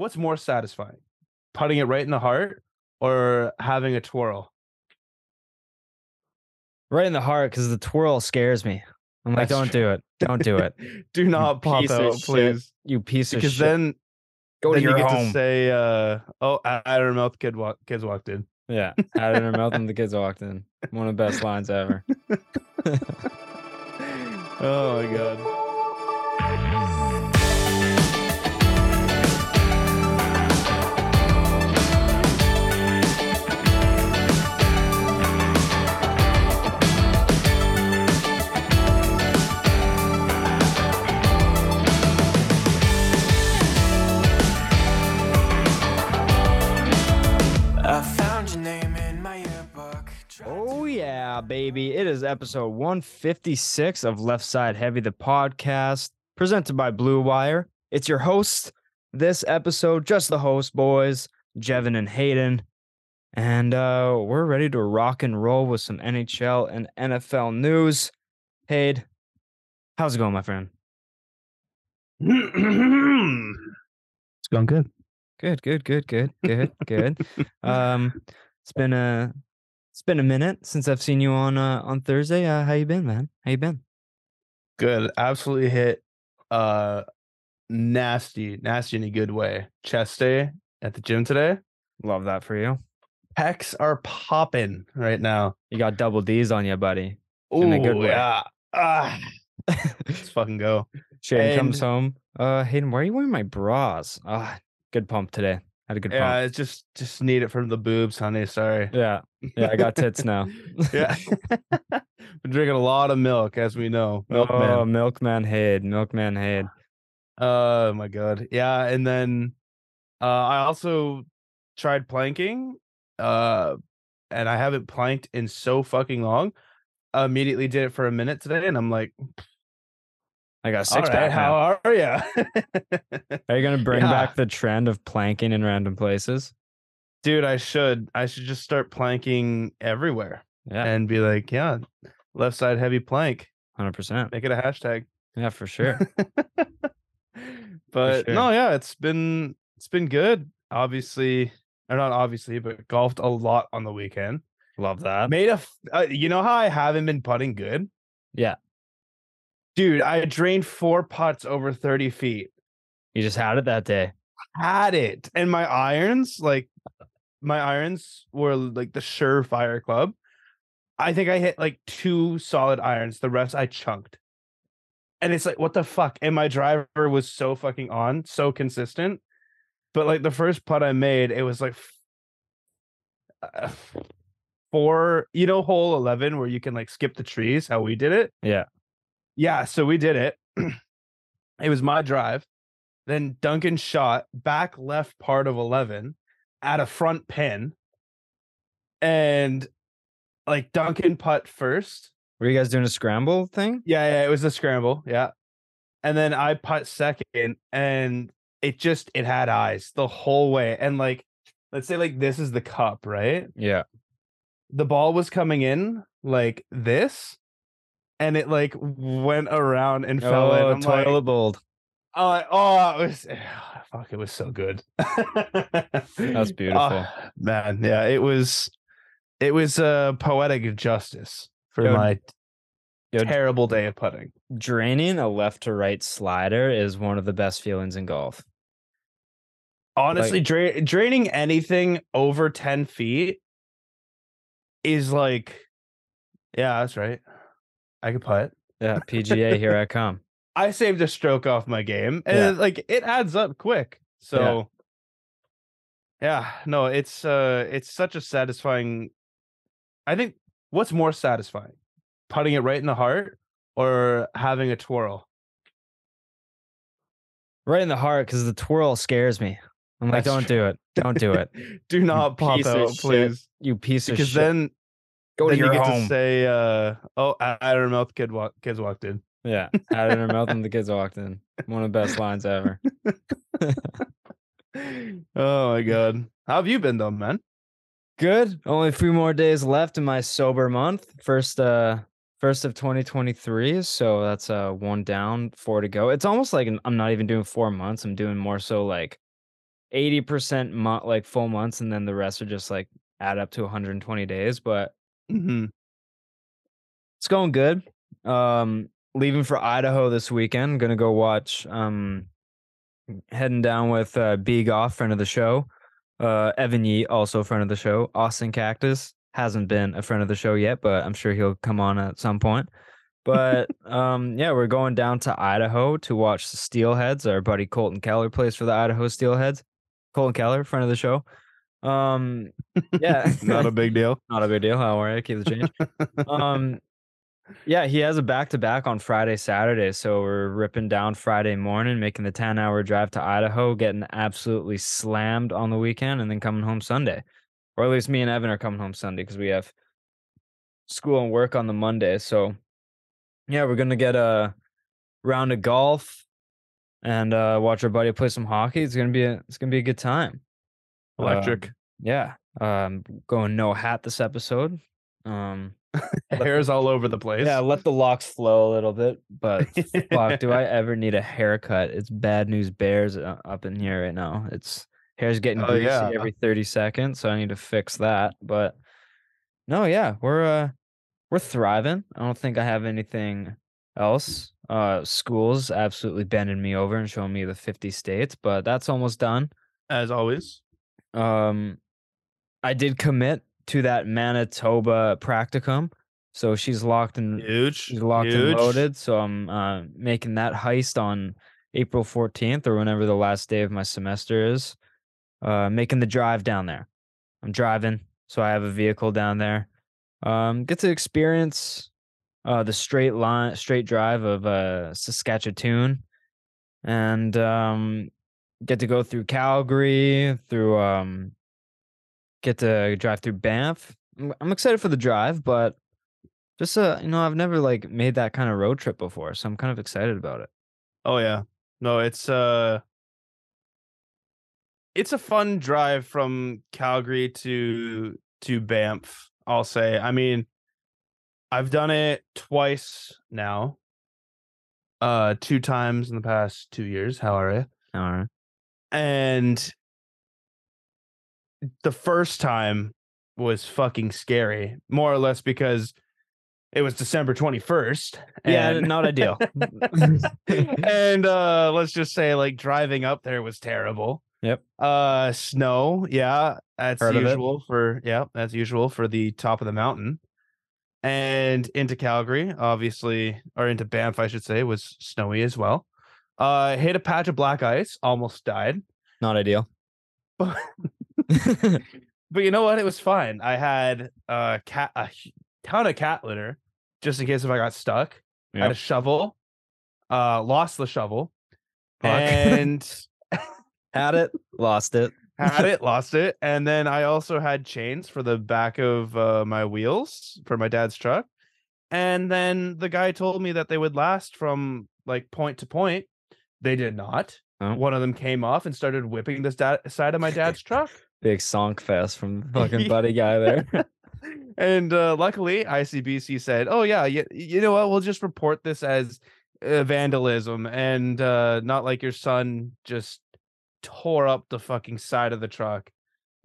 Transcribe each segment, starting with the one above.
what's more satisfying? Putting it right in the heart or having a twirl? Right in the heart because the twirl scares me. I'm like, That's don't true. do it. Don't do it. Do not pop piece of out, please. You piece of shit. Because then, Go to then you get home. to say, uh, "Oh, out of her mouth, kid walk, kids walked in." yeah. It in her mouth and the kids walked in. One of the best lines ever. Oh my god. Yeah, baby. It is episode 156 of Left Side Heavy, the podcast, presented by Blue Wire. It's your host this episode, just the host, boys, Jevon and Haydn. And uh, we're ready to rock and roll with some NHL and NFL news. Haydn, how's it going, my friend? it's going good. Good, good, good, good, good, good. Um, it's been a it's been a minute since I've seen you on uh, on Thursday. Uh, how you been, man? How you been? Good. Absolutely hit uh nasty, nasty in a good way. Chest day at the gym today. Love that for you. Pecs are popping right now. You got double D's on you, buddy. Oh good yeah. Ah, let's fucking go. Shane comes home. Uh, Haydn, why are you wearing my bras? Ah, good pump today. Had a good Yeah, pump. it's just just need it from the boobs, honey. Sorry. Yeah, yeah, I got tits now. yeah. Been drinking a lot of milk, as we know. oh, Milkman. Milkman Haydn, Milkman head. Oh my god. Yeah, and then uh I also tried planking. Uh and I haven't planked in so fucking long. I immediately did it for a minute today, and I'm like, I got a six right, pack. now. how are you? Are you gonna bring Yeah. back the trend of planking in random places? Dude, I should. I should just start planking everywhere Yeah, and be like, yeah, left side heavy plank. hundred percent. Make it a hashtag. Yeah, for sure. but sure. no, yeah, it's been it's been good. Obviously, or not obviously, but golfed a lot on the weekend. Love that. Made a. uh, you know how I haven't been putting good, Yeah, dude. I drained four putts over thirty feet. you just had it that day. Had it, and my irons, like my irons, were like the Surefire Club. I think I hit like two solid irons. The rest I chunked. And it's like, what the fuck? And my driver was so fucking on, so consistent. But like the first putt I made, it was like uh, four, you know, hole 11 where you can like skip the trees, how we did it. Yeah. Yeah. So we did it. it was my drive. Then Duncan shot back left part of 11 at a front pin. And like Duncan putt first. Were you guys doing a scramble thing? Yeah, yeah, it was a scramble. Yeah. And then I putt second and it just it had eyes the whole way. And like let's say like this is the cup, right? Yeah. The ball was coming in like this and it like went around and fell in. Oh, I'm like, toilet bowl. oh, I- oh, it was fuck, it was so good. That's beautiful. Oh, man, yeah, it was it was uh poetic justice for Yo, my yo, terrible day of putting. Draining a left to right slider is one of the best feelings in golf. Honestly, dra- draining anything over 10 feet is like, yeah, that's right. I could putt. Yeah, PGA, here I come. I saved a stroke off my game, and Yeah. it, like it adds up quick. So, yeah. no, it's uh, it's such a satisfying. I think what's more satisfying, putting it right in the heart or having a twirl. Right in the heart because the twirl scares me. I'm like, That's don't true. do it. Don't do it. Do not pop out, please, You piece of because shit. then Go to then you your get home. to say, uh, "Oh, out of her mouth, kid walk, kids walked in." yeah, had it in her mouth and the kids walked in. One of the best lines ever. oh my god, how have you been though, man? Good. Only a few more days left in my sober month. First uh first of 2023. So that's uh one down, four to go. It's almost like I'm not even doing four months. I'm doing more so like 80% mo- like full months and then the rest are just like add up to 120 days, but hmm it's going good. Um leaving for Idaho this weekend. Gonna go watch um heading down with uh B Goff, friend of the show. Uh Evan Yee, also friend of the show. Austin Cactus hasn't been a friend of the show yet, but I'm sure he'll come on at some point. But um yeah, we're going down to Idaho to watch the Steelheads. Our buddy Colton Keller plays for the Idaho Steelheads. Colton Keller, friend of the show. Um yeah. Not a big deal. Not a big deal. How are you? Keep the change. um, yeah, he has a back to back on Friday, Saturday. So we're ripping down Friday morning, making the 10 hour drive to Idaho, getting absolutely slammed on the weekend, and then coming home Sunday. Or at least me and Evan are coming home Sunday because we have school and work on the Monday. So yeah, we're gonna get a round of golf and uh watch our buddy play some hockey. It's gonna be a it's gonna be a good time. Electric. Um, yeah. Um going no hat this episode. Um Hair's all over the place. yeah, let the locks flow a little bit, but fuck, do I ever need a haircut? It's bad news bears uh, up in here right now. It's hair's getting Oh, greasy yeah. every 30 seconds, so I need to fix that. But no, yeah, we're uh we're thriving. I don't think I have anything else. Uh school's absolutely bending me over and showing me the 50 states, but that's almost done. As always. Um, I did commit to that Manitoba practicum, so she's locked and Huge. she's locked huge. and loaded. So I'm uh, making that heist on April 14th or whenever the last day of my semester is. Uh, making the drive down there. I'm driving, so I have a vehicle down there. Um, get to experience uh, the straight line, straight drive of uh, Saskatchewan, and um, get to go through Calgary, through um, get to drive through Banff. I'm, I'm excited for the drive, but just uh, you know, I've never like made that kind of road trip before, so I'm kind of excited about it. Oh yeah. No, it's uh it's a fun drive from Calgary to to Banff, I'll say. I mean, I've done it twice now. Uh two times in the past 2 years. How are you? All right. And the first time was fucking scary, more or less because it was December 21st. Yeah, and- not ideal. and uh let's just say like driving up there was terrible. Yep. Uh snow, yeah, that's Heard usual for yeah, that's usual for the top of the mountain. And into Calgary, obviously, or into Banff, I should say, was snowy as well. Uh hit a patch of black ice, almost died. not ideal. But but you know what? It was fine. I had a cat a ton of cat litter just in case if I got stuck. I had a shovel, uh, lost the shovel, Fuck. and Had it, lost it. had it, lost it, and then I also had chains for the back of uh, my wheels for my dad's truck. And then the guy told me that they would last from like point to point. They did not. Oh. One of them came off and started whipping the da- side of my dad's truck. Big song fest from the fucking buddy guy there. and uh, luckily, ICBC said, "Oh yeah, you, you know what? We'll just report this as uh, vandalism and uh, not like your son just tore up the fucking side of the truck."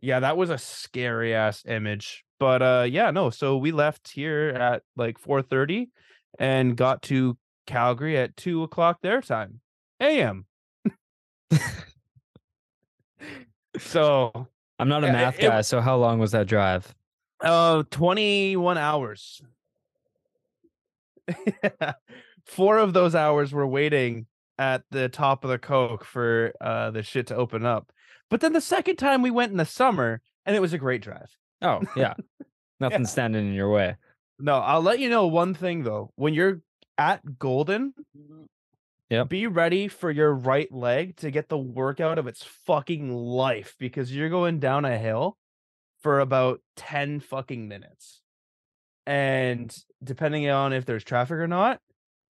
Yeah, that was a scary ass image. But uh, yeah, no. So we left here at like four thirty and got to Calgary at two o'clock their time, a.m. so I'm not a math it- guy, so how long was that drive? Uh, 21 hours. Four of those hours were waiting at the top of the Coq for uh the shit to open up. But then the second time we went in the summer and it was a great drive. Oh, yeah. Nothing Yeah. standing in your way. No, I'll let you know one thing though. When you're at Golden, Yep. be ready for your right leg to get the workout of its fucking life because you're going down a hill for about 10 fucking minutes. And depending on if there's traffic or not,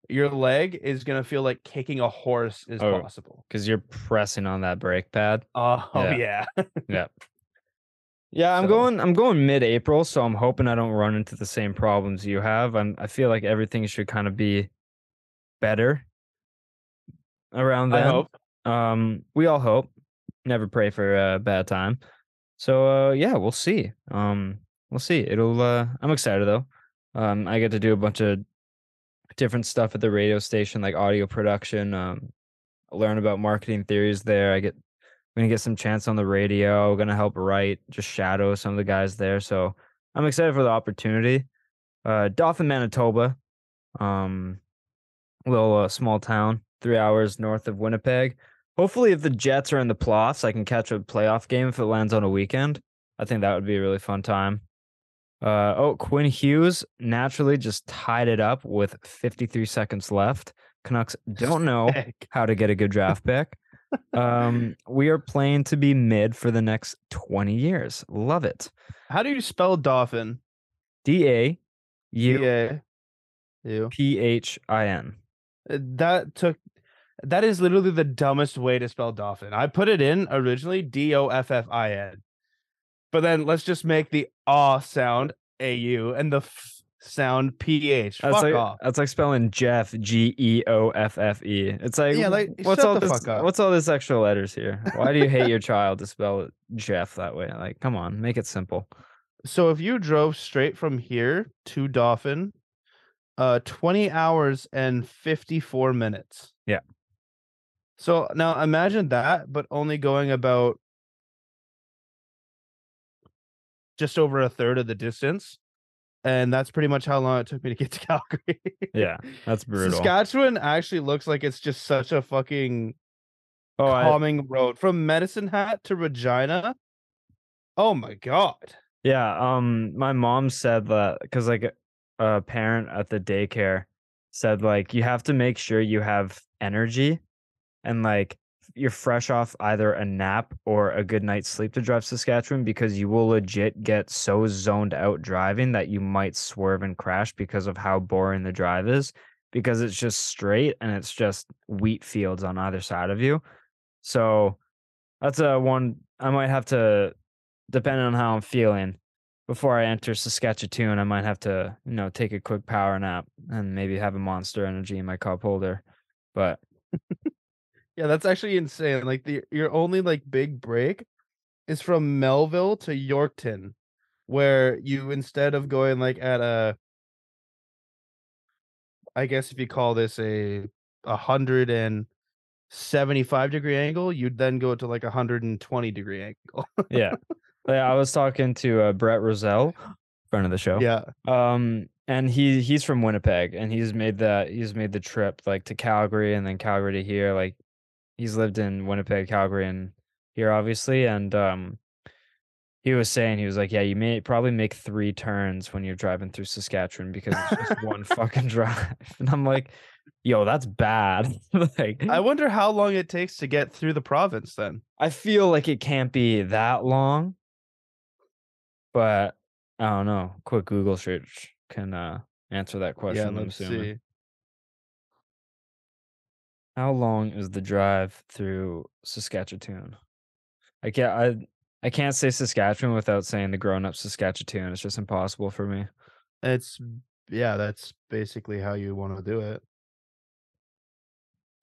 your leg is going to feel like kicking a horse is Oh. possible. Because you're pressing on that brake pad. Oh, Yeah. yeah. Yeah. Yeah, I'm So- going I'm going mid-April, so I'm hoping I don't run into the same problems you have. I'm I feel like everything should kind of be better around I hope. Um we all hope. never pray for a bad time. So uh, yeah, we'll see. Um, we'll see. It'll. Uh, I'm excited though. Um, I get to do a bunch of different stuff at the radio station, like audio production. Um, learn about marketing theories there. I get. I'm gonna get some chance on the radio. Gonna help write, just shadow some of the guys there. So I'm excited for the opportunity. Uh, Dauphin, Manitoba, um, little uh, small town, three hours north of Winnipeg. Hopefully, if the Jets are in the playoffs, I can catch a playoff game if it lands on a weekend. I think that would be a really fun time. Uh, oh, Quinn Hughes naturally just tied it up with 53 seconds left. Canucks don't know how to get a good draft pick. Um, we are playing to be mid for the next 20 years. Love it. How do you spell dolphin? D A U. P H I N. Uh, That took. That is literally the dumbest way to spell dolphin. I put it in originally D O F F I N, but then let's just make the ah sound A U and the f sound P H. That's Fuck like off. that's like spelling Jeff G E O F F E. It's like Yeah, like, what's all this? What's all this extra letters here? Why do you hate your child to spell Jeff that way? Like, come on, make it simple. So if you drove straight from here to Dauphin, uh, twenty hours and fifty four minutes. Yeah. So now imagine that, but only going about just over a third of the distance. And that's pretty much how long it took me to get to Calgary. Yeah, that's brutal. Saskatchewan actually looks like it's just such a fucking oh, I, calming road from Medicine Hat to Regina. Oh my god. yeah. Um, my mom said that because like a parent at the daycare said like you have to make sure you have energy and like you're fresh off either a nap or a good night's sleep to drive Saskatchewan because you will legit get so zoned out driving that you might swerve and crash because of how boring the drive is because it's just straight and it's just wheat fields on either side of you. So that's a one I might have to depending on how I'm feeling before I enter Saskatchewan, I might have to, you know, take a quick power nap and maybe have a monster energy in my cup holder. But Yeah, that's actually insane. Like the your only like big break is from Melville to Yorkton, where you instead of going like at a I guess if you call this a a hundred and seventy five degree angle, you'd then go to like a hundred and twenty degree angle. yeah. yeah, I was talking to uh, Brett Roselle, friend of the show. yeah. Um, and he he's from Winnipeg, and he's made that he's made the trip like to Calgary and then Calgary to here. Like he's lived in Winnipeg, Calgary, and here obviously. And um, he was saying he was like, yeah, you may probably make three turns when you're driving through Saskatchewan because it's just one fucking drive. And I'm like, yo, that's bad. like I wonder how long it takes to get through the province then. I feel like it can't be that long, but I don't know. Quick Google search can uh, answer that question. yeah, let's see. How long is the drive through Saskatchewan? I can't. I I can't say Saskatchewan without saying the grown-up Saskatchewan. It's just impossible for me. It's yeah, that's basically how you want to do it.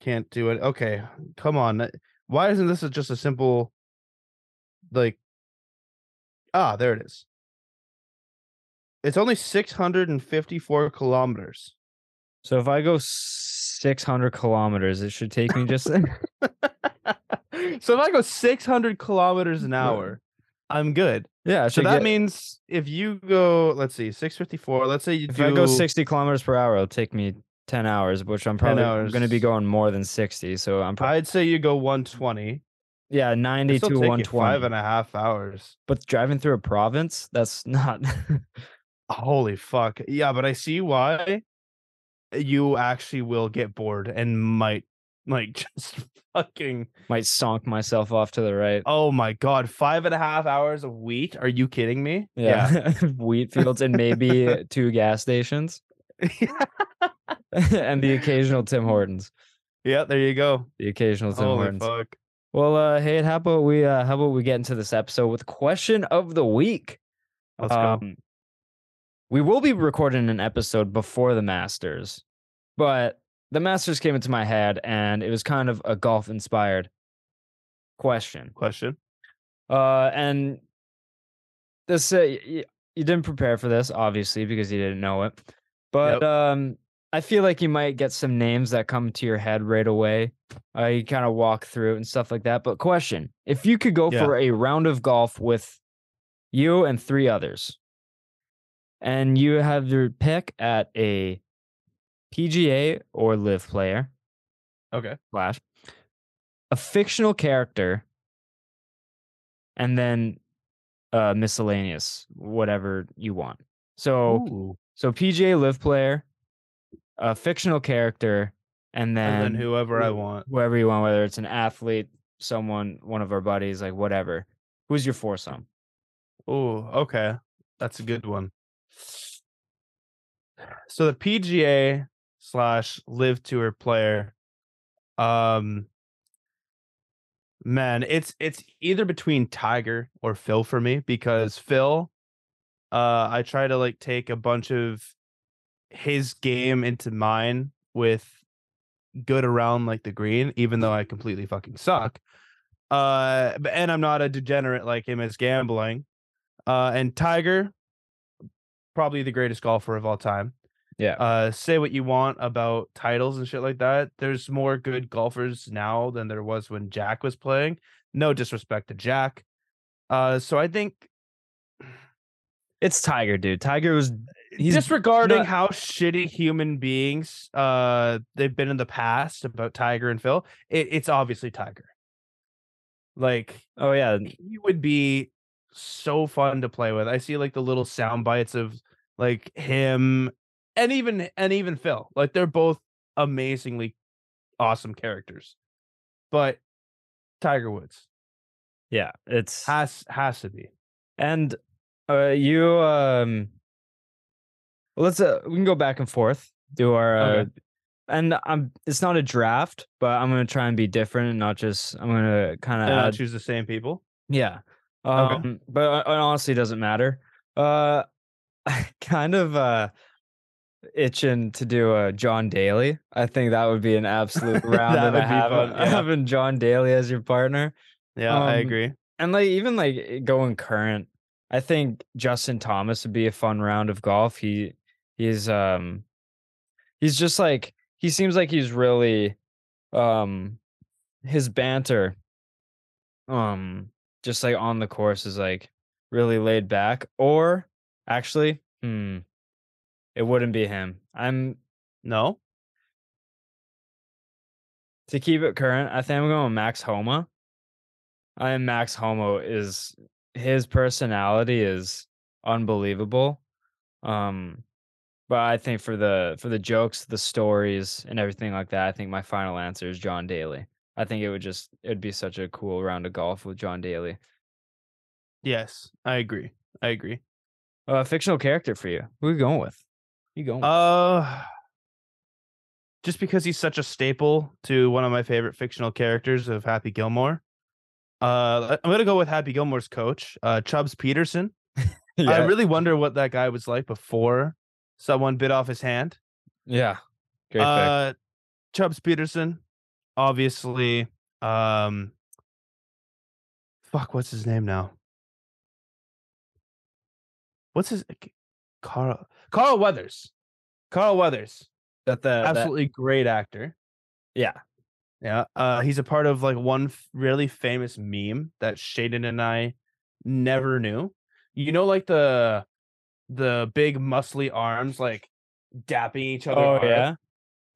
Can't do it. Okay, come on. Why isn't this just a simple like Ah, there it is. It's only 654 kilometers. So if I go 600 kilometers, it should take me just. so if I go 600 kilometers an hour, I'm good. yeah. So that get- means if you go, let's see, 654, let's say you if do I go 60 kilometers per hour, it'll take me 10 hours, which I'm probably going to be going more than 60. So I'm probably I'd say you go 120. yeah 90 to take 120. five and a half hours. But driving through a province, that's not. Holy fuck. Yeah, but I see why you actually will get bored and might like just fucking might sonk myself off to the right. oh my god, five and a half hours of wheat. Are you kidding me? Yeah. Wheat fields and maybe two gas stations and the occasional Tim Hortons. yeah, there you go. The occasional Tim Holy Hortons. fuck. Well, uh, hey, how about we uh, how about we get into this episode with question of the week? Let's go. We will be recording an episode before the Masters, but the Masters came into my head and it was kind of a golf inspired question. Question. Uh, and this uh, y- y- you didn't prepare for this, obviously, because you didn't know it. But Yep. um, I feel like you might get some names that come to your head right away. Uh, you kind of walk through it and stuff like that. But question: If you could go Yeah. for a round of golf with you and three others, and you have your pick at a PGA or LIV player, Okay. slash a fictional character and then uh miscellaneous whatever you want so Ooh. so pga LIV player a fictional character and then, And then whoever I want. whoever you want whether it's an athlete someone one of our buddies like whatever who's your foursome Oh, okay. That's a good one. So the PGA slash LIV tour player, um, man, it's it's either between Tiger or Phil for me because Phil, uh, I try to like take a bunch of his game into mine with good around like the green, even though I completely fucking suck. Uh, and I'm not a degenerate like him as gambling. Uh, and Tiger, probably the greatest golfer of all time. yeah Uh, say what you want about titles and shit like that. There's more good golfers now than there was when Jack was playing. No disrespect to Jack. Uh, so I think it's tiger dude tiger was he's disregarding not- how shitty human beings uh they've been in the past about Tiger and Phil, it, it's obviously Tiger. Like oh yeah he would be so fun to play with. I see like the little sound bites of like him and even and even Phil. Like they're both amazingly awesome characters. But Tiger Woods yeah it's has has to be. And uh, you, um, let's uh, we can go back and forth. Do our, uh, Okay. and I'm. It's not a draft, but I'm gonna try and be different and not just. I'm gonna kind of And not add. choose the same people. Yeah. Okay. Um, but uh, it honestly doesn't matter. Uh, I kind of uh itching to do a John Daly. I think that would be an absolute round That of would be having, fun, yeah. having John Daly as your partner Yeah, I Um, agree. and like even like going current i think justin thomas would be a fun round of golf he he's um he's just like he seems like he's really um his banter um just like on the course is like really laid back or actually hmm it wouldn't be him. I'm No. to keep it current i think i'm going max homa. I am max homa is his personality is unbelievable um but i think for the for the jokes the stories and everything like that i think my final answer is john daly i think it would just it'd be such a cool round of golf with john daly Yes, I agree. I agree. uh fictional character for you who are you going with who you going with? Uh just because he's such a staple to one of my favorite fictional characters of Happy Gilmore. Uh I'm gonna go with Happy Gilmore's coach, uh Chubbs Peterson. I really wonder what that guy was like before someone bit off his hand. yeah great pick. Uh Chubbs Peterson, obviously. Um fuck, what's his name now? What's his Carl Carl Weathers. Carl Weathers. that the that- Absolutely great actor. yeah Yeah. Uh he's a part of like one f- really famous meme that Shaden and I never knew. You know, like the the big muscly arms like dapping each other. oh yeah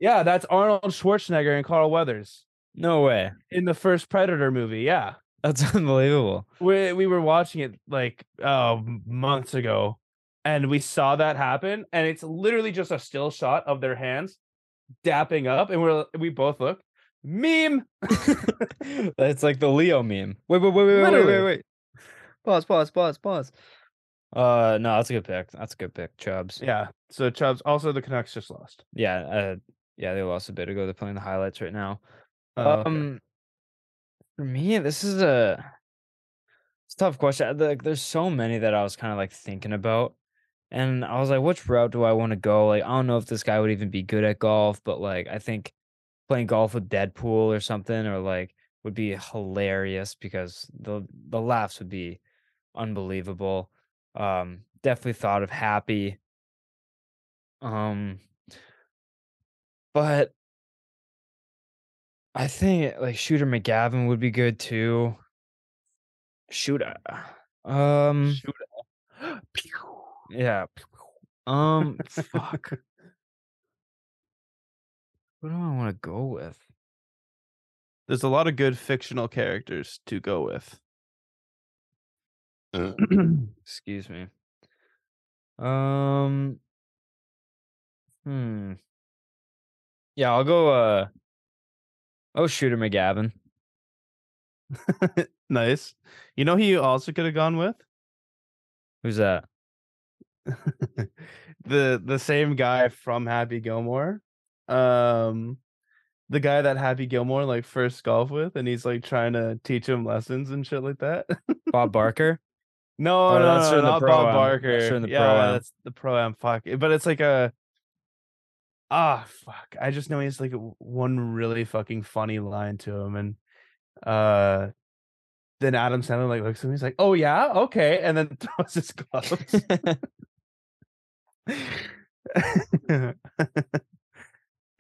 Yeah, that's Arnold Schwarzenegger and Carl Weathers no way in the first Predator movie. Yeah. that's unbelievable We we were watching it like oh months ago and we saw that happen and it's literally just a still shot of their hands dapping up and we're we both look meme That's like the Leo meme. Wait, wait, wait, wait, wait, wait, Literally. wait, wait. Pause, pause, pause, pause. Uh, no, that's a good pick. That's a good pick, Chubbs. yeah so Chubbs also the Canucks just lost Yeah, uh, yeah, they lost a bit ago. They're playing the highlights right now. Oh, okay. Um, for me, this is a it's a tough question. Like, there's so many that I was kind of like thinking about, and I was like, which route do I want to go? Like, I don't know if this guy would even be good at golf, but like, I think playing golf with Deadpool or something, or like would be hilarious because the the laughs would be unbelievable. Um, definitely thought of Happy. Um, but I think like Shooter McGavin would be good too. Shooter. Um, Shoot. yeah. Um, fuck. What do I want to go with? There's a lot of good fictional characters to go with. Excuse me. Um. Hmm. Yeah, I'll go. Uh. Oh, Shooter McGavin. nice. You know who you also could have gone with? Who's that? the the same guy from Happy Gilmore. Um the guy that Happy Gilmore like first golf with and he's like trying to teach him lessons and shit like that. Bob Barker. no, Oh, no, no, in the not. Bob Barker. yeah, that's the pro am fuck. But it's like a ah fuck. I just know he's like one really fucking funny line to him and uh then Adam Sandler like looks at him, he's like, Oh yeah, okay, and then throws his gloves.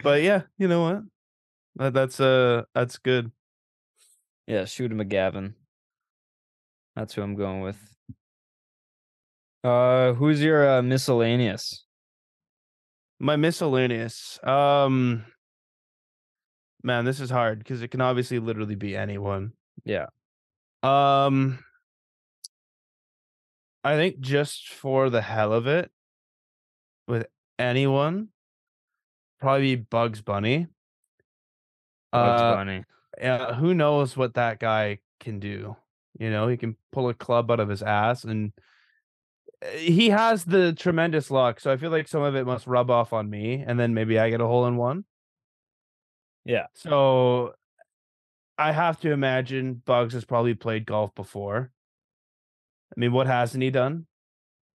but yeah, you know what? That, that's uh that's good. yeah, Shooter McGavin. That's who I'm going with. Uh, who's your uh, miscellaneous? My miscellaneous. Um man, this is hard because it can obviously literally be anyone. Yeah. Um I think just for the hell of it with anyone, probably Bugs Bunny. Bugs Uh, Bunny. yeah, who knows what that guy can do? You know, he can pull a club out of his ass and he has the tremendous luck. So I feel like some of it must rub off on me and then maybe I get a hole in one. Yeah. So I have to imagine Bugs has probably played golf before. I mean, what hasn't he done?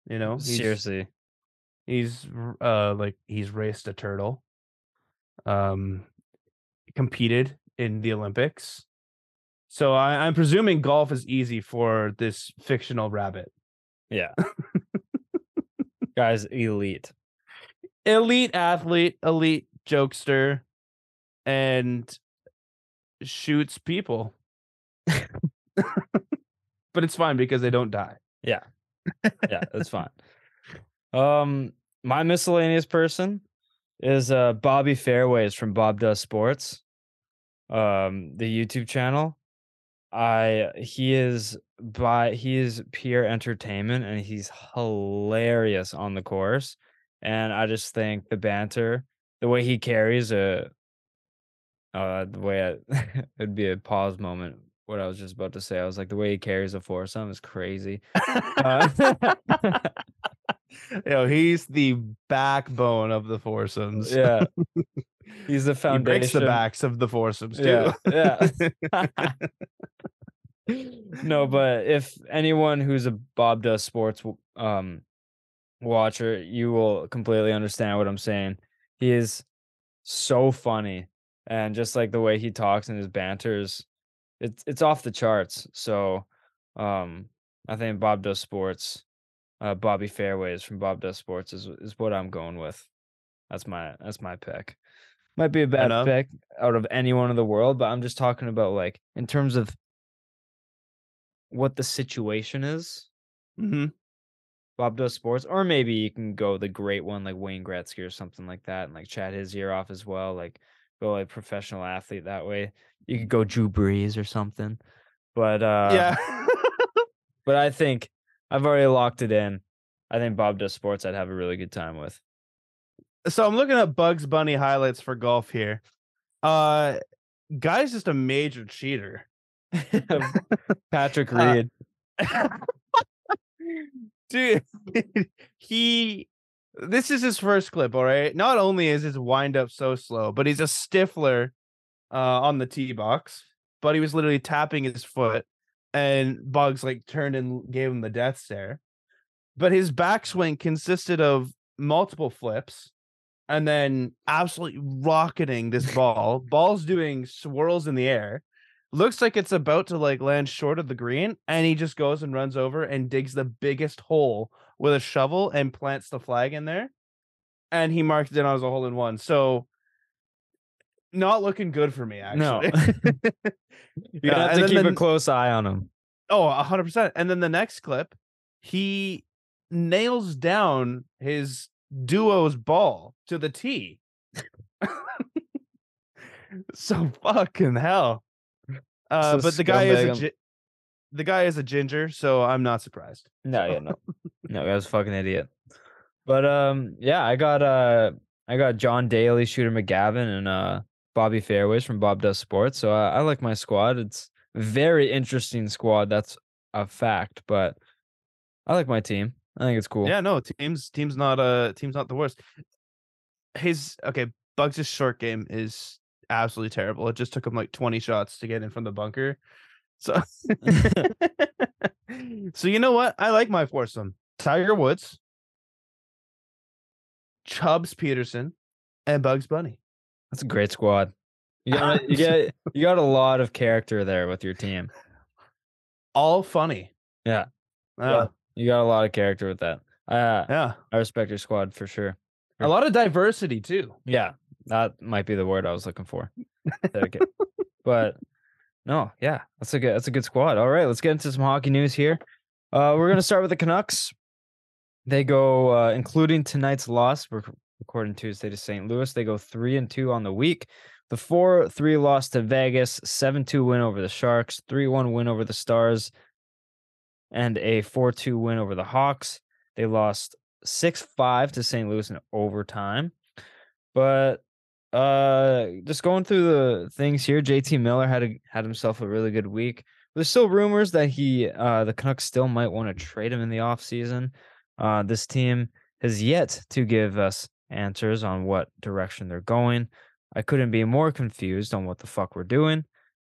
You know, he's- Seriously. he's uh like he's raced a turtle um competed in the olympics so I, i'm presuming golf is easy for this fictional rabbit Yeah. Guy's elite. elite athlete elite jokester and shoots people but it's fine because they don't die Yeah. Yeah, it's fine. Um, my miscellaneous person is uh Bobby Fairways from Bob Does Sports. Um, the YouTube channel. I he is by he is pure entertainment and he's hilarious on the course. And I just think the banter, the way he carries a uh the way I, it'd be a pause moment. What I was just about to say, I was like, the way he carries a foursome is crazy. Uh, Yo, he's the backbone of the foursomes. yeah, he's the foundation. he breaks the backs of the foursomes too. Yeah, yeah. No, but if anyone who's a Bob Does Sports um watcher, you will completely understand what I'm saying. He is so funny, and just like the way he talks and his banters, it's it's off the charts. So, um, I think Bob Does Sports, uh, Bobby Fairways from Bob Does Sports is is what I'm going with. That's my that's my pick. Might be a bad pick out of anyone in the world, but I'm just talking about like in terms of what the situation is. hmm Bob does sports, or maybe you can go the great one like Wayne Gretzky or something like that, and like chat his ear off as well. Like go like professional athlete that way. You could go Drew Brees or something. But uh yeah. but I think I've already locked it in. I think Bob does sports. I'd have a really good time with. so I'm looking at Bugs Bunny highlights for golf here. Uh guy's just a major cheater. Patrick Uh, Reed. Dude, he this is his first clip, all right. Not only is his wind up so slow, but he's a stiffler uh on the tee box, but he was literally tapping his foot and Bugs like turned and gave him the death stare. But his backswing consisted of multiple flips and then absolutely rocketing this ball. Ball's doing swirls in the air. Looks like it's about to like land short of the green, and he just goes and runs over and digs the biggest hole with a shovel and plants the flag in there, and he marked it on as a hole in one. So, not looking good for me No. actually. You Yeah, have to then keep a close eye on him. Oh, a hundred percent. And then the next clip, he nails down his duo's ball to the tee. so fucking hell. Uh, but the guy is a gi- the guy is a ginger, so I'm not surprised. No, yeah, no, no, I was a fucking idiot. But um, yeah, I got uh, I got John Daly, Shooter McGavin, and uh, Bobby Fairways from Bob Does Sports. So I, I like my squad. It's very interesting squad. That's a fact. But I like my team. I think it's cool. Yeah, no, teams team's not uh team's not the worst. His okay, Bugs' short game is absolutely terrible. It just took him like 20 shots to get in from the bunker. So So you know what? I like my foursome. Tiger Woods, Chubbs Peterson, and Bugs Bunny. That's a great squad. You got you get you got a lot of character there with your team. All funny. Yeah. Yeah. You got a lot of character with that. Uh, yeah. I respect your squad for sure. A lot of diversity too. Yeah, that might be the word I was looking for. But no, yeah, that's a good that's a good squad. All right, let's get into some hockey news here. Uh, we're gonna start with the Canucks. They go, uh, including tonight's loss. We're recording Tuesday to St. Louis. They go three and two on the week. The four three loss to Vegas, seven two win over the Sharks, three one win over the Stars, and a four two win over the Hawks. They lost six five to St. Louis in overtime. But uh just going through the things here, JT Miller had a, had himself a really good week. There's still rumors that he uh the Canucks still might want to trade him in the offseason. Uh this team has yet to give us answers on what direction they're going. I couldn't be more confused on what the fuck we're doing.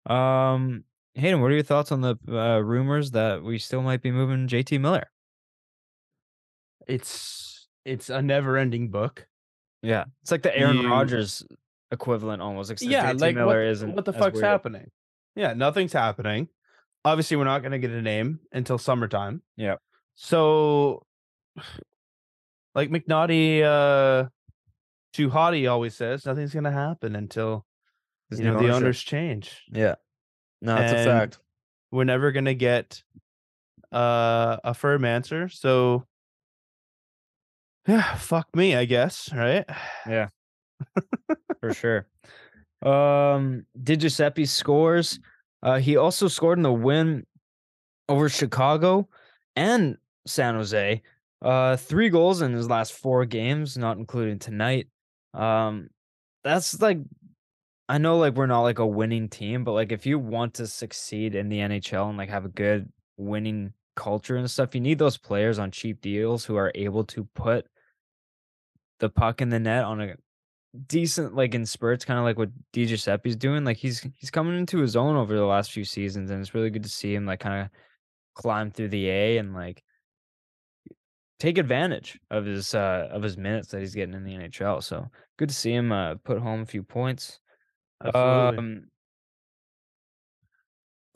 Um Haydn, what are your thoughts on the uh, rumors that we still might be moving JT Miller? It's it's a never-ending book. Yeah, it's like the Aaron You- Rodgers equivalent almost. Except yeah, JT like Miller what, isn't. what the fuck's weird. happening? Yeah, nothing's happening. Obviously, we're not gonna get a name until summertime. Yeah. So, like McNaughty, uh, too hotty always says, nothing's gonna happen until His you know the owners change. Yeah, no, that's a fact. We're never gonna get uh a firm answer. So, yeah, fuck me, I guess. Right? Yeah. For sure. Um, Di Giuseppe scores. Uh, he also scored in the win over Chicago and San Jose. Uh, three goals in his last four games, not including tonight. Um, that's like, I know like we're not like a winning team, but like if you want to succeed in the NHL and like have a good winning culture and stuff, you need those players on cheap deals who are able to put the puck in the net on a decent like in spurts, kind of like what Di Giuseppe's doing. Like he's he's coming into his own over the last few seasons, and it's really good to see him like kind of climb through the A and like take advantage of his uh of his minutes that he's getting in the NHL. So good to see him uh put home a few points. Absolutely. Um,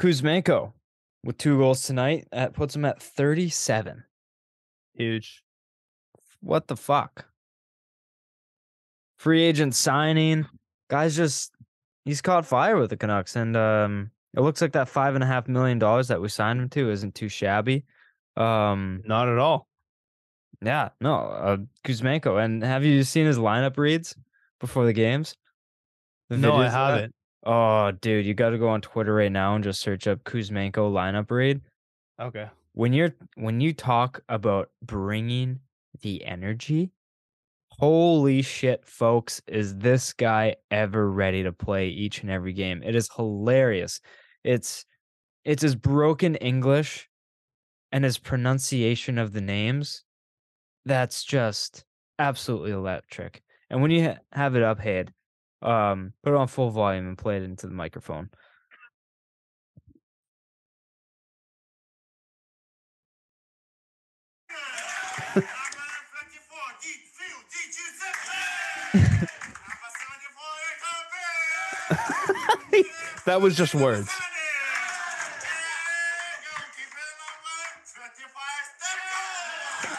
Kuzmenko with two goals tonight. That puts him at 37. Huge. What the fuck? Free agent signing. Guys just he's caught fire with the Canucks. And um it looks like that five and a half million dollars that we signed him to isn't too shabby. Um Not at all. yeah, no, uh Kuzmenko. And have you seen his lineup reads before the games? The No, I haven't. Oh, dude, you got to go on Twitter right now and just search up Kuzmenko lineup read. Okay. When you're when you talk about bringing the energy, holy shit, folks, is this guy ever ready to play each and every game? It is hilarious. It's it's his broken English and his pronunciation of the names. That's just absolutely electric. And when you ha- have it up, head, um, put it on full volume and play it into the microphone. That was just words.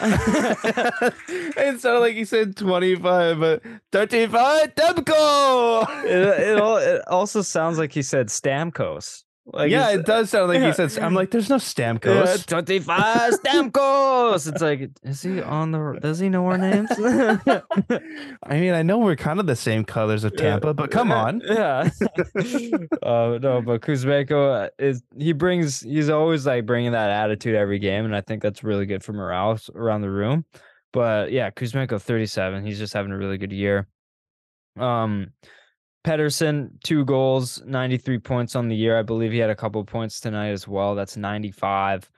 it sounded like he said 25, but 35 Demko. it, it, all, it also sounds like he said Stamkos. Like yeah, it does sound like yeah. he said. I'm like, there's no Yeah, Stamkos. 25 Stamkos. It's like, is he on the? Does he know our names? I mean, I know we're kind of the same colors of Tampa, but come on. Yeah. uh, no, but Kuzmenko uh, is he brings he's always like bringing that attitude every game, and I think that's really good for morale around the room. But yeah, Kuzmenko 37, he's just having a really good year. Um, Pettersson two goals, 93 points on the year. I believe he had a couple points tonight as well. That's 95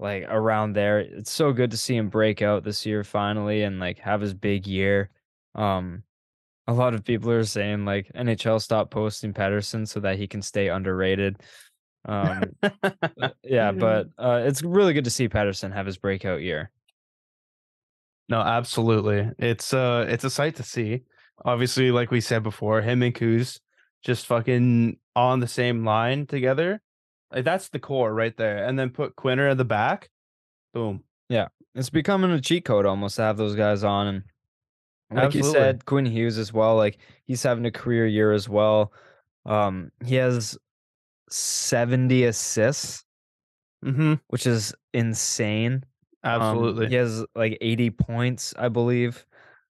like around there. It's so good to see him break out this year finally and like have his big year. Um a lot of people are saying like NHL stop posting Pettersson so that he can stay underrated. Um yeah, but uh it's really good to see Pettersson have his breakout year. No, absolutely. It's uh it's a sight to see. Obviously, like we said before, him and Kuz just fucking on the same line together. Like that's the core right there. And then put Quinner at the back. Boom. Yeah. It's becoming a cheat code almost to have those guys on and like you said, Quinn Hughes as well. Like he's having a career year as well. Um, he has 70 assists, Mm-hmm. which is insane. Um, Absolutely. he has like 80 points, I believe.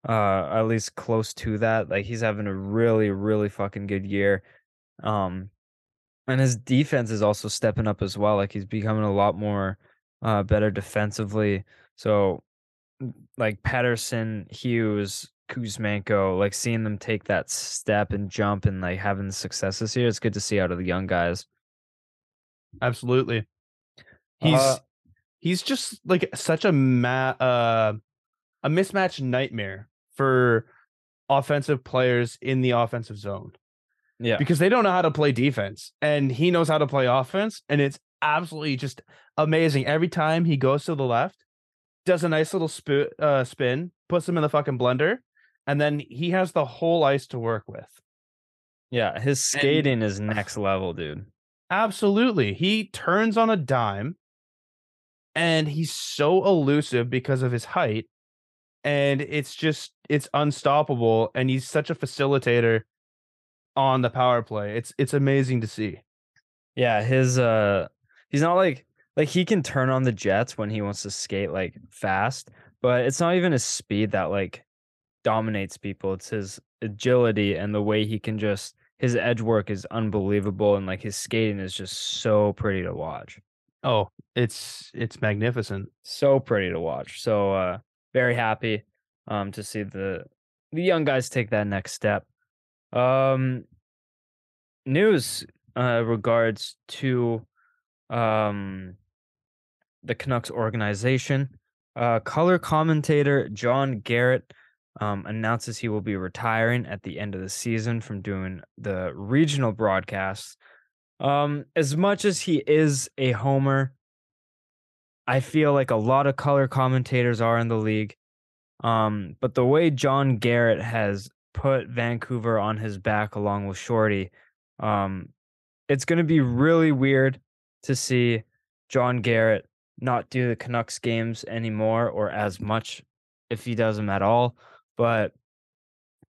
Uh at least close to that. Like he's having a really, really fucking good year. Um and his defense is also stepping up as well. Like he's becoming a lot more uh better defensively. So like Pettersson, Hughes, Kuzmenko, like seeing them take that step and jump and like having success this year, it's good to see out of the young guys. Absolutely. He's Uh, he's just like such a ma- uh a mismatch nightmare for offensive players in the offensive zone yeah. because they don't know how to play defense and he knows how to play offense and it's absolutely just amazing every time he goes to the left does a nice little sp- uh, spin puts him in the fucking blender and then he has the whole ice to work with Yeah, his skating is next level, dude. Absolutely. He turns on a dime and he's so elusive because of his height. And it's just, it's unstoppable. And he's such a facilitator on the power play. It's, it's amazing to see. Yeah, his uh he's not like like he can turn on the jets when he wants to skate like fast, but it's not even his speed that like dominates people. It's his agility and the way he can just his edge work is unbelievable and like his skating is just so pretty to watch. Oh, it's, it's magnificent. So pretty to watch. So uh very happy um to see the the young guys take that next step. Um news uh regards to um the Canucks organization. Uh color commentator John Garrett um, announces he will be retiring at the end of the season from doing the regional broadcasts. Um, as much as he is a homer, I feel like a lot of color commentators are in the league. Um, but the way John Garrett has put Vancouver on his back along with Shorty, um, it's going to be really weird to see John Garrett not do the Canucks games anymore or as much if he does them at all. But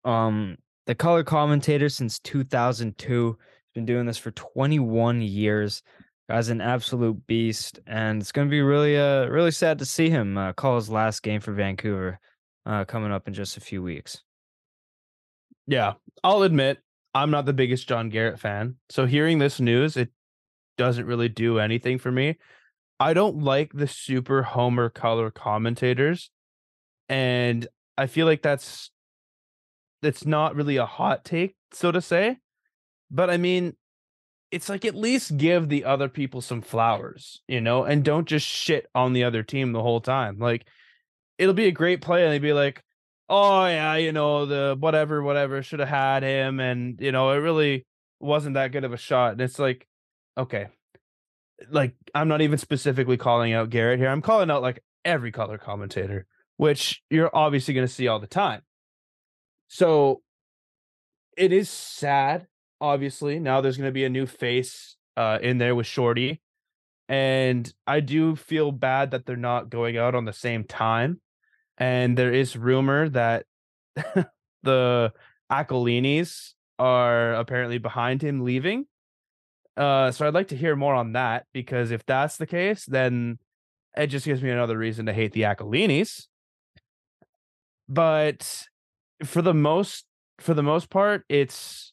um, the color commentator since 2002 has been doing this for 21 years. Guy's an absolute beast, and it's going to be really, uh, really sad to see him uh, call his last game for Vancouver uh, coming up in just a few weeks. Yeah. I'll admit I'm not the biggest John Garrett fan. So hearing this news, it doesn't really do anything for me. I don't like the super homer color commentators. And I feel like that's that's not really a hot take, so to say. But I mean, it's like at least give the other people some flowers, you know, and don't just shit on the other team the whole time. Like it'll be a great play, and they'd be like, "Oh yeah, you know the whatever, whatever should have had him," and you know it really wasn't that good of a shot. And it's like, okay, like I'm not even specifically calling out Garrett here. I'm calling out like every color commentator, which you're obviously going to see all the time. So it is sad. Obviously, now there's going to be a new face uh, in there with Shorty. And I do feel bad that they're not going out on the same time. And there is rumor that the Aquilinis are apparently behind him leaving. Uh, so I'd like to hear more on that because if that's the case, then it just gives me another reason to hate the Aquilinis. But for the most for the most part, it's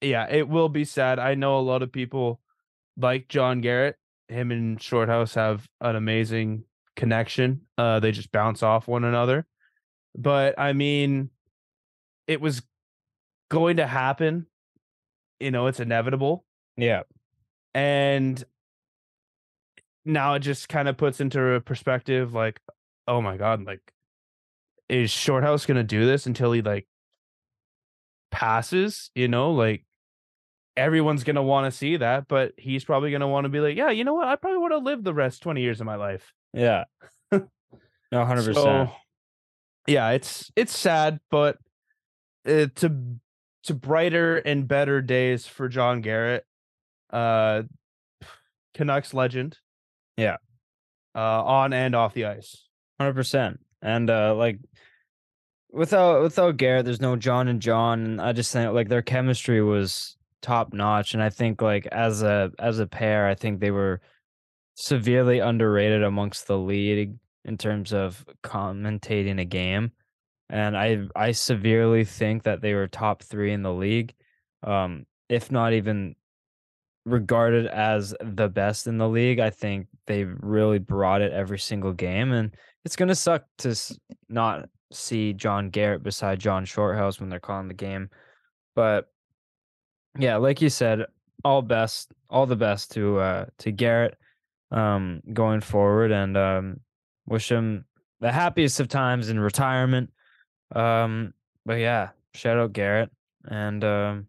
yeah, it will be sad. I know a lot of people like John Garrett. Him and Shorthouse have an amazing connection. Uh, they just bounce off one another. But I mean, it was going to happen. You know, it's inevitable. Yeah. And now it just kind of puts into a perspective like, oh my God, like, is Shorthouse going to do this until he like passes? You know, like everyone's going to want to see that, but he's probably going to want to be like, yeah, you know what? I probably want to live the rest 20 years of my life. Yeah. no, 100%. So, yeah, it's it's sad, but uh, to to brighter and better days for John Garrett, uh, Canucks legend. Yeah. Uh, on and off the ice. Hundred percent. And uh like without without Garrett, there's no John and John. And I just think like their chemistry was top notch. And I think like as a as a pair, I think they were severely underrated amongst the league in terms of commentating a game. And I I severely think that they were top three in the league. Um, if not even regarded as the best in the league. I think they've really brought it every single game, and it's gonna suck to not see John Garrett beside John Shorthouse when they're calling the game. But yeah, like you said, all best, all the best to uh to Garrett um going forward, and um wish him the happiest of times in retirement. Um, but yeah, shout out Garrett, and um,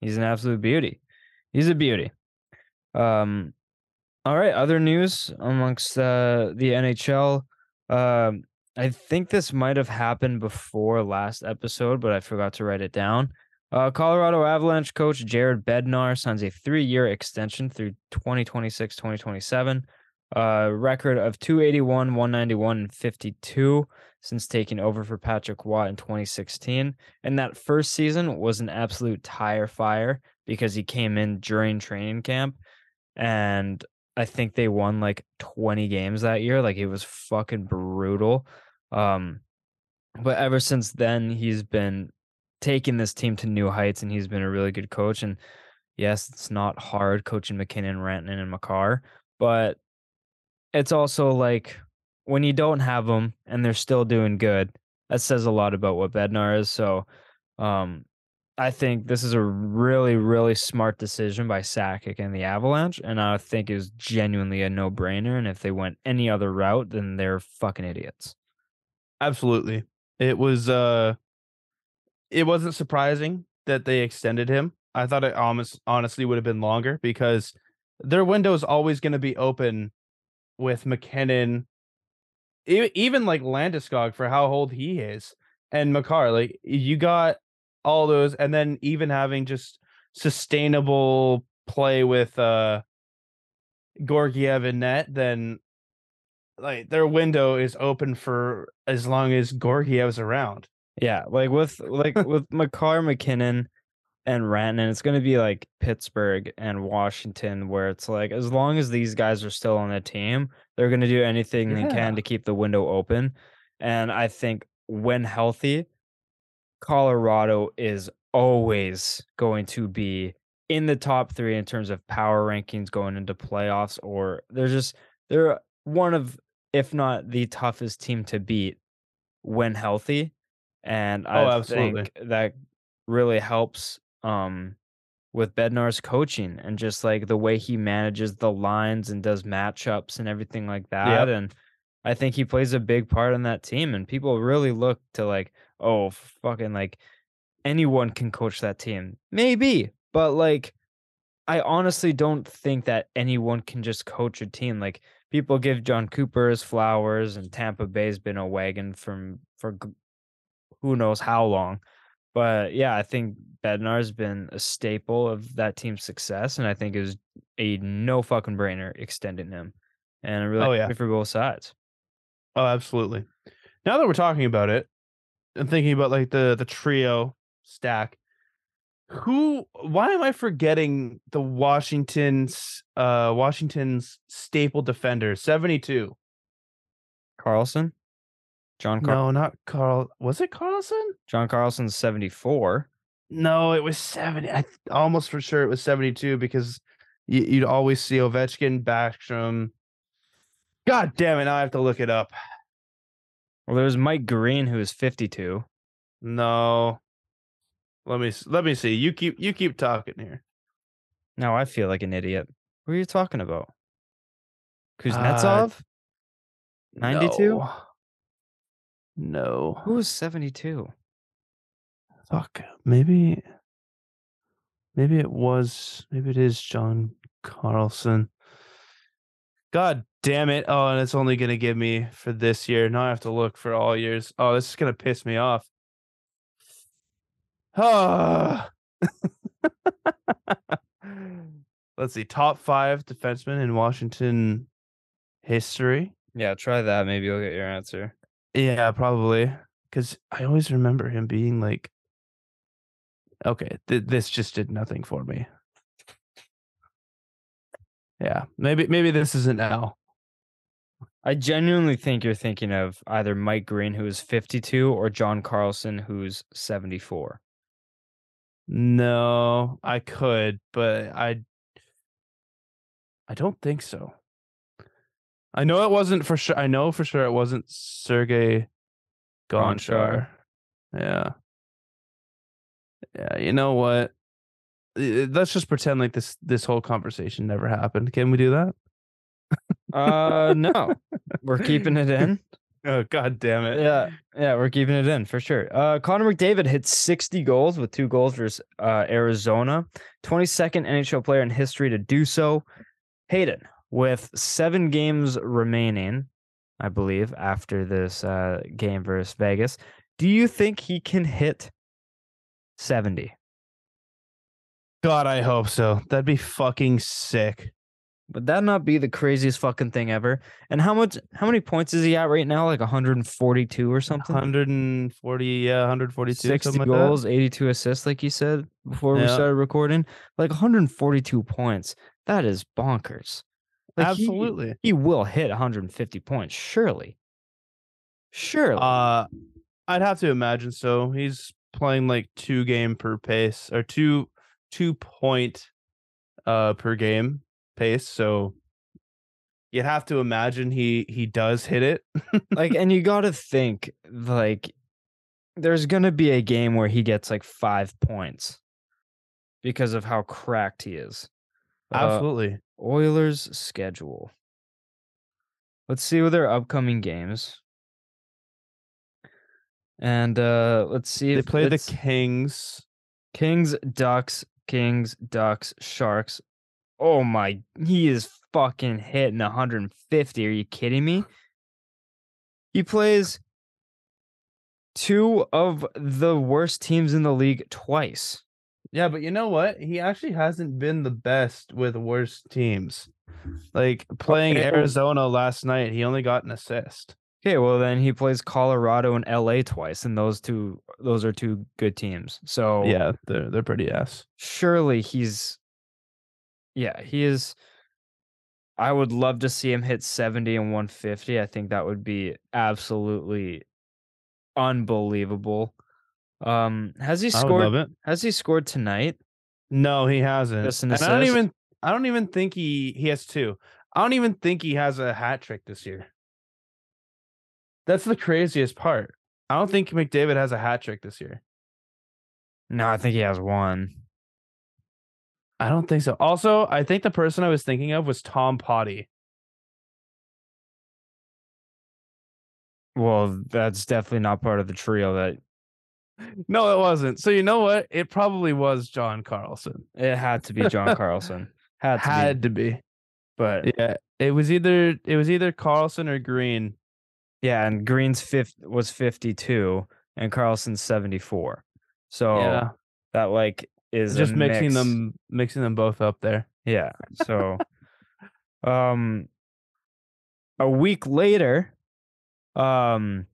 he's an absolute beauty. He's a beauty. Um, all right, other news amongst uh, the NHL. Um, I think this might have happened before last episode, but I forgot to write it down. Uh, Colorado Avalanche coach Jared Bednar signs a three-year extension through 2026, 2027. Uh, record of 281, 191, and 52 since taking over for Patrick Watt in 2016. And that first season was an absolute tire fire because he came in during training camp and I think they won like 20 games that year. Like it was fucking brutal. Um but ever since then he's been taking this team to new heights and he's been a really good coach and yes, it's not hard coaching MacKinnon, Rantanen and Makar, but it's also like when you don't have them and they're still doing good, that says a lot about what Bednar is. So um I think this is a really, really smart decision by Sakic and the Avalanche, and I think is genuinely a no brainer. And if they went any other route, then they're fucking idiots. Absolutely. It was uh it wasn't surprising that they extended him. I thought it almost honestly would have been longer because their window is always going to be open with MacKinnon, even like Landeskog for how old he is, and Makar. Like you got all those, and then even having just sustainable play with uh Georgiev and net, then like their window is open for as long as Georgiev's around. Yeah, like with like with Makar, MacKinnon, and Rantanen, it's going to be like Pittsburgh and Washington, where it's like as long as these guys are still on the team, they're going to do anything they can to keep the window open. And I think when healthy, Colorado is always going to be in the top three in terms of power rankings going into playoffs, or they're just they're one of, if not the toughest team to beat when healthy. And Oh, I absolutely. think that really helps um with Bednar's coaching and just like the way he manages the lines and does matchups and everything like that. And I think he plays a big part in that team. And people really look to like, oh, fucking like anyone can coach that team. Maybe, but like, I honestly don't think that anyone can just coach a team. Like, people give Jon Cooper his flowers, and Tampa Bay's been a wagon from for who knows how long. But yeah, I think Bednar's been a staple of that team's success, and I think it was a no fucking brainer extending him. And I'm really Oh, yeah. for both sides. Oh, absolutely. Now that we're talking about it, I'm thinking about like the the trio stack. Who? Why am I forgetting the Washington's uh Washington's staple defender, 72? Carlson, John Car- No, not Carl. Was it Carlson? John Carlson's 74. No, it was 70. I th- almost for sure it was 72 because you, you'd always see Ovechkin, Backstrom. God damn it! Now I have to look it up. Well, there was Mike Green, who was 52. No. Let me let me see. You keep you keep talking here. Now I feel like an idiot. Who are you talking about? Uh, Kuznetsov? 92? No. No. Who was 72? Fuck. Maybe maybe it was maybe it is John Carlson. God damn it. Oh, and it's only gonna give me for this year. Now I have to look for all years. Oh, this is gonna piss me off. Ah. Let's see. Top five defensemen in Washington history. Yeah, try that. Maybe you'll get your answer. Yeah, probably. Because I always remember him being like, okay, th- this just did nothing for me. Yeah, maybe maybe this isn't L. I genuinely think you're thinking of either Mike Green, who is 52, or John Carlson, who's 74. No, I could, but I I don't think so. I know it wasn't for sure. I know for sure it wasn't Sergey Gonchar. Gonchar. Yeah. Yeah, you know what? Let's just pretend like this this whole conversation never happened. Can we do that? Uh, no, we're keeping it in. Oh god damn it. Yeah, yeah, we're keeping it in for sure. Uh, Connor McDavid hit 60 goals with two goals versus uh, Arizona, 22nd NHL player in history to do so. Haydn, with seven games remaining, I believe, after this uh, game versus Vegas, do you think he can hit 70? God, I hope so. That'd be fucking sick. Would that not be the craziest fucking thing ever? And how much? How many points is he at right now? Like 142 or something. 140, yeah, 142. 60 something like that. goals, 82 assists, like you said before we started recording. Like 142 points. That is bonkers. Like Absolutely. He, will hit 150 points, surely. Surely. Uh I'd have to imagine so. He's playing like two game per pace or two two point uh per game pace. So you'd have to imagine he he does hit it. like, and you got to think, like, there's to be a game where he gets like five points because of how cracked he is. Uh, Absolutely. Oilers schedule. Let's see with their upcoming games. And uh let's see they play the Kings. Kings, Ducks, Kings, Ducks, Sharks. Oh my, he is fucking hitting 150. Are you kidding me? He plays two of the worst teams in the league twice. Yeah, but you know what? He actually hasn't been the best with worse teams. Like playing Okay. Arizona last night, he only got an assist. Okay, well then he plays Colorado and LA twice, and those two those are two good teams. So Yeah, they're they're pretty ass. surely he's yeah, he is I would love to see him hit 70 and 150. I think that would be absolutely unbelievable. Um has he scored love it. has he scored tonight? No, he hasn't. And I don't even I don't even think he he has two. I don't even think he has a hat trick this year. That's the craziest part. I don't think McDavid has a hat trick this year. No, I think he has one. I don't think so. Also, I think the person I was thinking of was Tom Poti. Well, that's definitely not part of the trio that No, it wasn't. So you know what? It probably was John Carlson. it had to be John Carlson. Had to be. Had to be. But Yeah. It was either it was either Carlson or Green. Yeah, and Green's fifth was 52 and Carlson's 74. So yeah, that like is just mixing mix. them, mixing them both up there. Yeah. So um a week later, um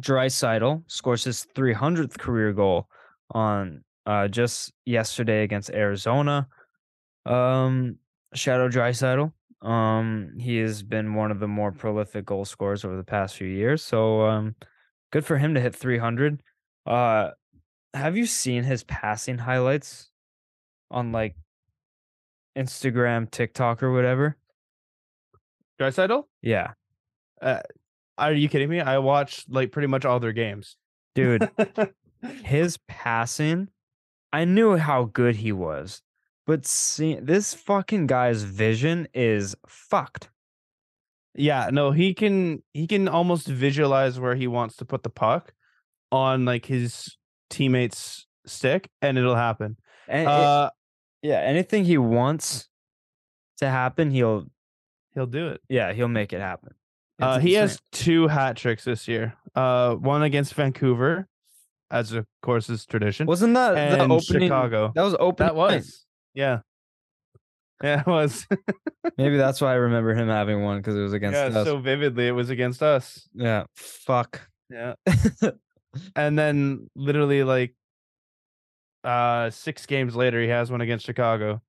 Draisaitl scores his 300th career goal on uh just yesterday against Arizona. Um Shadow Draisaitl. Um he has been one of the more prolific goal scorers over the past few years. So um good for him to hit 300. Uh have you seen his passing highlights on like Instagram, TikTok, or whatever. Draisaitl? Yeah, Are you kidding me? I watched like pretty much all their games. dude, his passing, I knew how good he was, but see, this fucking guy's vision is fucked. yeah, no, he can he can almost visualize where he wants to put the puck on like his teammate's stick, and it'll happen. And it- Uh, yeah, anything he wants to happen, he'll he'll do it. yeah, he'll make it happen. Uh, he has two hat tricks this year. Uh, one against Vancouver, as of course is tradition, wasn't that the and opening? Chicago. That was open. That was, yeah, yeah, it was. maybe that's why I remember him having one because it was against yeah, us. so vividly, it was against us. yeah, fuck. Yeah, and then literally like, uh, six games later, he has one against Chicago.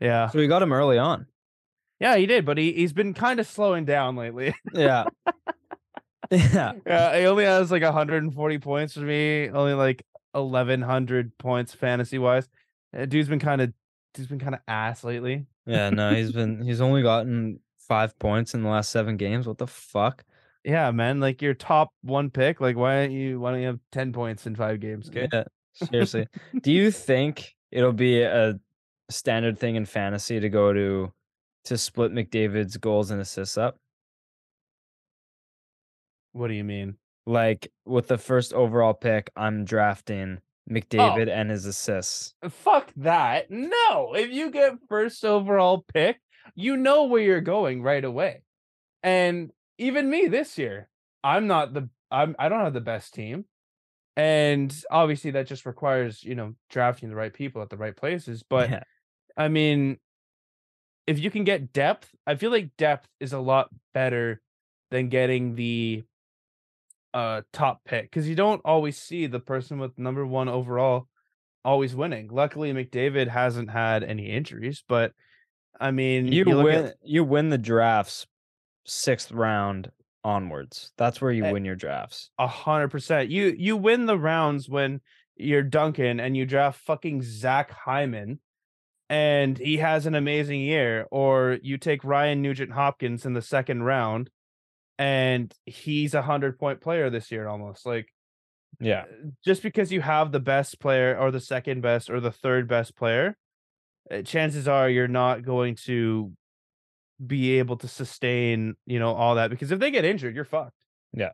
Yeah, So we got him early on. Yeah, he did, but he he's been kind of slowing down lately. Yeah. yeah. Yeah, he only has like 140 points for me, only like 1100 points fantasy wise. Uh, Dude's been kind of he's been kind of ass lately. Yeah, no, he's been he's only gotten five points in the last seven games. What the fuck? Yeah, man, like your top one pick, like why don't you why don't you have 10 points in 5 games, okay? Yeah, seriously. Do you think it'll be a standard thing in fantasy to go to to split McDavid's goals and assists up? What do you mean? Like with the first overall pick, I'm drafting oh. McDavid and his assists. Uh, fuck that. No, if you get first overall pick, you know where you're going right away. And even me this year, I'm not the I'm I don't have the best team. And obviously that just requires, you know, drafting the right people at the right places, but yeah, I mean if you can get depth, I feel like depth is a lot better than getting the uh top pick cuz you don't always see the person with number 1 overall always winning. Luckily McDavid hasn't had any injuries, but I mean you, look win at- you win the drafts sixth round onwards. That's where you Eh, win your drafts. A hundred percent. You you win the rounds when you're Duncan and you draft fucking Zach Hyman, and he has an amazing year, or you take Ryan Nugent Hopkins in the second round, and he's a hundred point player this year almost. Like Yeah. just because you have the best player or the second best or the third best player, uh, chances are you're not going to be able to sustain, you know, all that because if they get injured, you're fucked Yeah.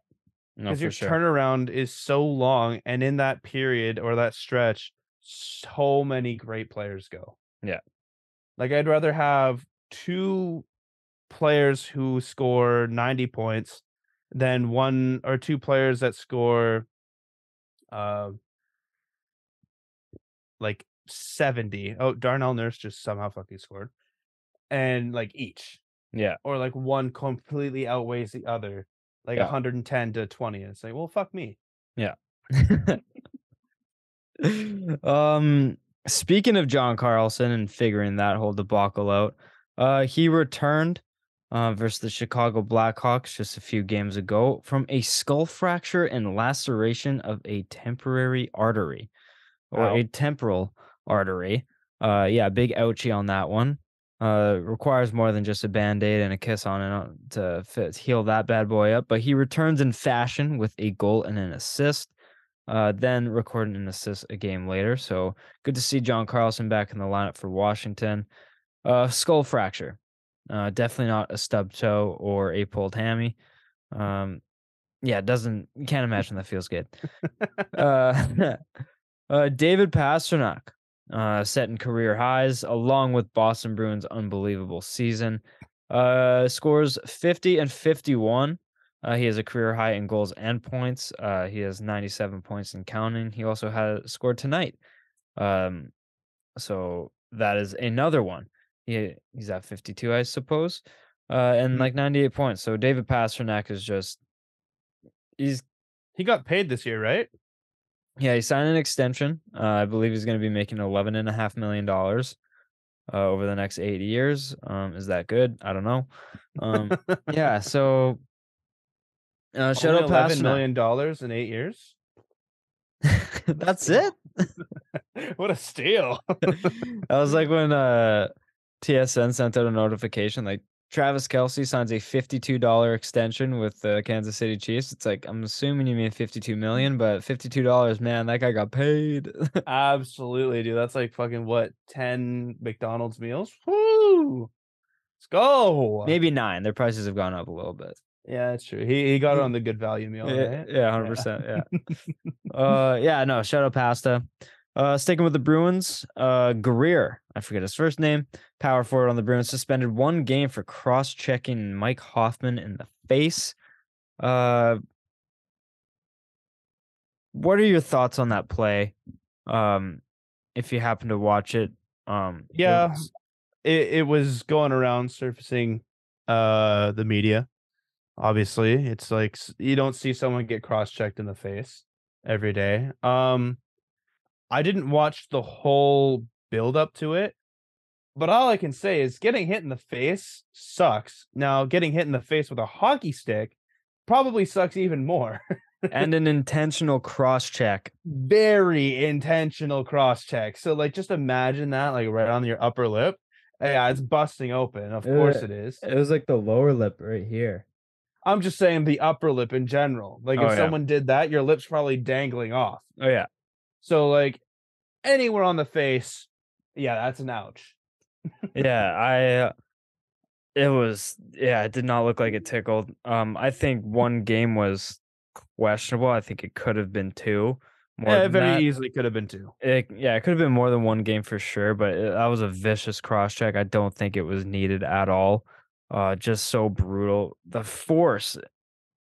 Because for your sure. turnaround is so long and in that period or that stretch so many great players go Yeah. like i'd rather have two players who score 90 points than one or two players that score uh like 70 oh darnell nurse just somehow fucking scored and like each yeah. or like one completely outweighs the other, like Yeah. 110 to 20. It's like, well, fuck me. Yeah. um speaking of John Carlson and figuring that whole debacle out, uh he returned uh versus the Chicago Blackhawks just a few games ago from a skull fracture and laceration of a temporary artery or Ow. a temporal artery. Uh yeah, big ouchie on that one. Uh requires more than just a band-aid and a kiss on it to fit, heal that bad boy up, but he returns in fashion with a goal and an assist uh, then recording an assist a game later. So good to see John Carlson back in the lineup for Washington. Uh, skull fracture, uh, definitely not a stub toe or a pulled hammy. Um, yeah, it doesn't you can't imagine that feels good. uh, uh, David Pastrnak, uh, setting career highs along with Boston Bruins' unbelievable season. Uh, scores 50 and 51 Uh, he has a career high in goals and points. Uh, he has 97 points in counting. He also has scored tonight. Um, so that is another one. He he's at 52, I suppose, uh, and Mhm. like 98 points. So David Pastrnak is just he's He got paid this year, right? yeah he signed an extension. Uh, I believe he's going to be making 11 and a half million dollars uh, over the next eight years. Um, is that good? I don't know. Um, yeah. So uh, shout Only out eleven Pastrnak. million dollars in eight years. That's it. what a steal! I was like when uh TSN sent out a notification like Travis Kelce signs a $52 extension with the Kansas City Chiefs. It's like I'm assuming you mean 52 million, but $52, man, that guy got paid. Absolutely, dude. That's like fucking what ten McDonald's meals. Woo! Let's go. Maybe nine. Their prices have gone up a little bit. Yeah, that's true. He he got it on the good value meal, Yeah, right? yeah, 100%. Yeah. uh yeah, no, shout out Pasta. Uh sticking with the Bruins, uh Greer, I forget his first name, power forward on the Bruins, suspended one game for cross-checking Mike Hoffman in the face. Uh what are your thoughts on that play? Um if you happen to watch it. Um it Yeah. was- It it was going around surfacing uh the media. Obviously, it's like you don't see someone get cross-checked in the face every day. Um I didn't watch the whole build up to it, but all I can say is getting hit in the face sucks. Now, getting hit in the face with a hockey stick probably sucks even more. and an intentional cross check. Very intentional cross check. So, like, just imagine that, like, right on your upper lip. Yeah, it's busting open. Of course, Uh, it is. It was like the lower lip right here. I'm just saying the upper lip in general. Like, Oh, if yeah. someone did that, your lips probably dangling off. Oh yeah. So, like, anywhere on the face, yeah, that's an ouch. yeah, I uh, it was yeah, it did not look like it tickled. Um I think one game was questionable. I think it could have been two. More Yeah, it very that. easily could have been two. It, yeah, it could have been more than one game for sure, but it, that was a vicious cross check. I don't think it was needed at all. Uh just so brutal. The force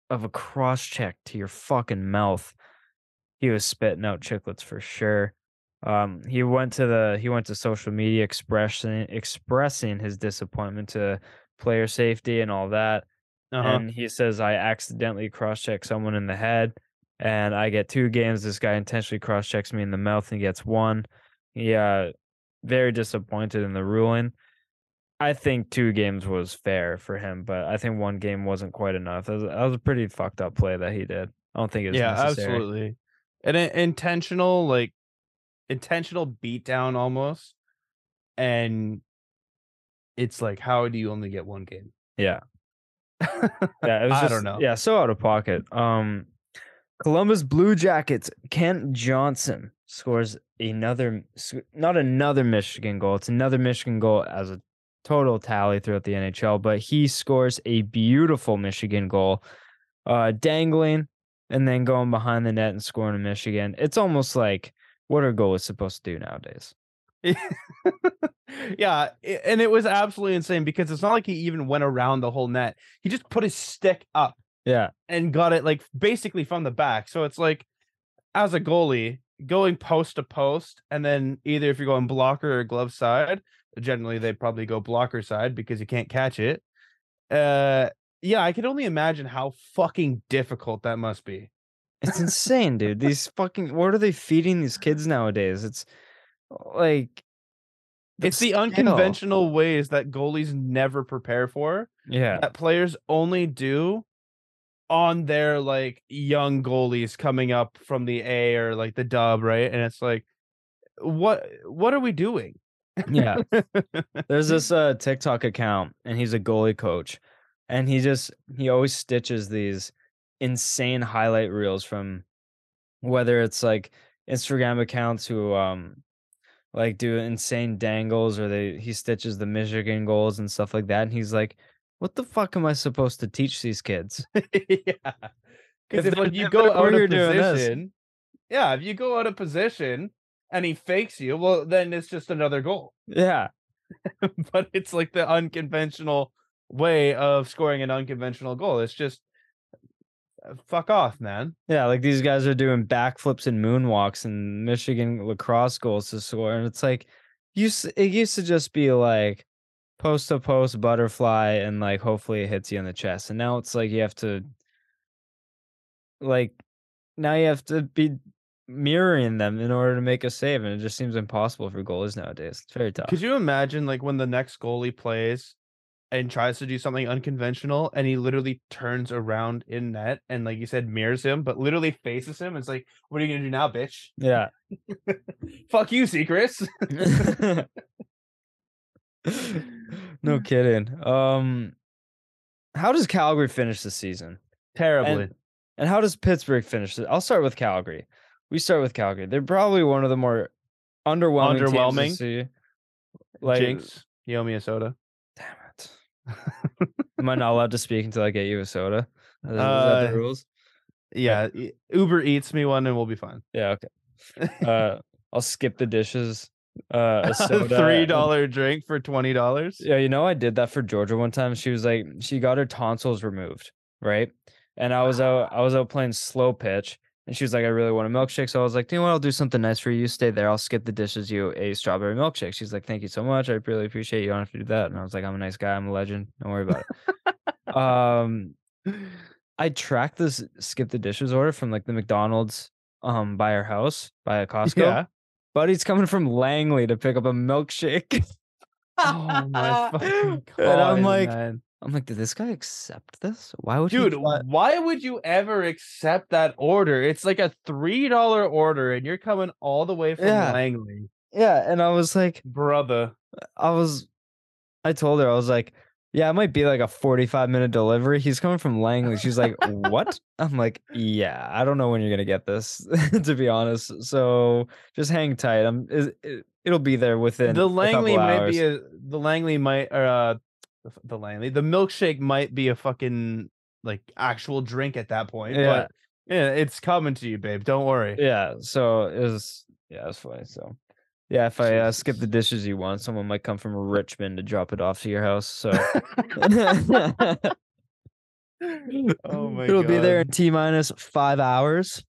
of a cross check to your fucking mouth. He was spitting out chiclets for sure. Um, he went to the he went to social media expressing expressing his disappointment to player safety and all that. Uh-huh. And he says, I accidentally cross check someone in the head and I get two games. This guy intentionally cross checks me in the mouth and gets one. Yeah, very disappointed in the ruling. I think two games was fair for him, but I think one game wasn't quite enough. That was, that was a pretty fucked up play that he did. I don't think it was yeah, necessary. absolutely. An in- intentional, like intentional beatdown almost. And it's like, how do you only get one game? Yeah. Yeah, it was I just, don't know. Yeah, so out of pocket. Um, Columbus Blue Jackets. Kent Johnson scores another, not another Michigan goal. It's another Michigan goal as a total tally throughout the NHL, but he scores a beautiful Michigan goal, uh, dangling and then going behind the net and scoring a Michigan. It's almost like what our goal is supposed to do nowadays? yeah, and it was absolutely insane because it's not like he even went around the whole net. He just put his stick up Yeah, and got it like basically from the back. So it's like as a goalie going post to post, and then either if you're going blocker or glove side, generally they probably go blocker side because you can't catch it. Uh yeah, I can only imagine how fucking difficult that must be. It's insane, dude. These fucking what are they feeding these kids nowadays? It's like It's the unconventional ways that goalies never prepare for. Yeah, that players only do on their like young goalies coming up from the A or like the dub, right? And it's like, what what are we doing? Yeah. There's this uh TikTok account and he's a goalie coach and he just he always stitches these insane highlight reels from whether it's like Instagram accounts who um like do insane dangles or they he stitches the Michigan goals and stuff like that and he's like what the fuck am I supposed to teach these kids? yeah. Because If like you go out of doing this. position, yeah, if you go out of position and he fakes you, well, then it's just another goal. Yeah. but it's like the unconventional way of scoring an unconventional goal. It's just Uh, Fuck off, man. Yeah, like these guys are doing backflips and moonwalks and Michigan lacrosse goals to score, and it's like, used it used to just be like post to post butterfly and like hopefully it hits you in the chest, and now it's like you have to like now you have to be mirroring them in order to make a save, and it just seems impossible for goalies nowadays. It's very tough. Could you imagine like when the next goalie plays and tries to do something unconventional and he literally turns around in net and like you said mirrors him but literally faces him it's like what are you gonna do now bitch yeah. fuck you Seacrest no kidding. Um, how does Calgary finish the season? terribly And, and how does Pittsburgh finish it? I'll start with Calgary. We start with Calgary. They're probably one of the more underwhelming. Underwhelming? see. Like, jinx you owe me a soda damn it. Am I not allowed to speak until I get you a soda? Is, is Uh, the rules? yeah uber eats me one and we'll be fine Yeah. Okay. Uh, I'll skip the dishes. Uh, a soda, three dollar drink for twenty dollars Yeah, you know, I did that for Georgia one time. She was like, she got her tonsils removed, right? And I was out, I was out playing slow pitch, and she was like, I really want a milkshake. So I was like, you know what? I'll do something nice for you. You stay there. I'll skip the dishes. You a strawberry milkshake. She's like, thank you so much. I really appreciate it. You don't have to do that. And I was like, I'm a nice guy. I'm a legend. Don't worry about it. um, I tracked this skip the dishes order from like the McDonald's um by our house by a Costco. yeah Buddy's coming from Langley to pick up a milkshake. oh my fucking god And I'm like, man. I'm like, did this guy accept this? Why would Dude, why would you ever accept that order? It's like a three dollar order, and you're coming all the way from Yeah. Langley, Yeah, and I was like, brother. I was, I told her I was like, yeah, it might be like a 45 minute delivery. He's coming from Langley. She's like, what? I'm like, yeah, I don't know when you're gonna get this, to be honest. So just hang tight. I'm, it, it'll be there within the Langley might be a the Langley might or uh the the Langley the milkshake might be a fucking like actual drink at that point. Yeah. But yeah, it's coming to you, babe. Don't worry. Yeah, so it was yeah, it was funny. So yeah, if I uh, skip the dishes you want, someone might come from Richmond to drop it off to your house. So oh my it'll be there in T minus five hours.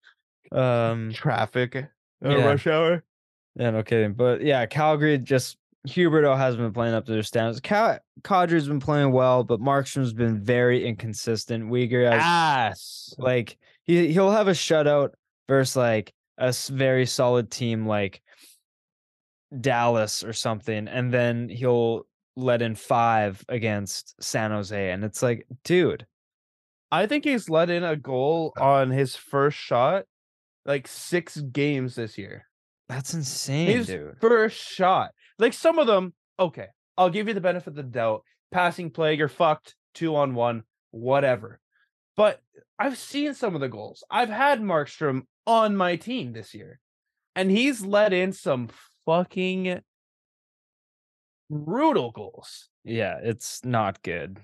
Um Traffic. uh, Yeah. Rush hour. yeah, no kidding. But yeah, Calgary just Huberdeau has been playing up to their standards. Cal- Kadri's been playing well, but Markstrom's been very inconsistent. Uyghur has Ass. like he he'll have a shutout versus like a very solid team like Dallas or something, and then he'll let in five against San Jose, and it's like, dude, I think he's let in a goal uh. on his first shot like six games this year. that's insane, His dude. first shot. Like some of them, okay, I'll give you the benefit of the doubt. Passing play, you're fucked. Two on one, whatever. But I've seen some of the goals. I've had Markstrom on my team this year, and he's let in some fucking brutal goals. Yeah, it's not good.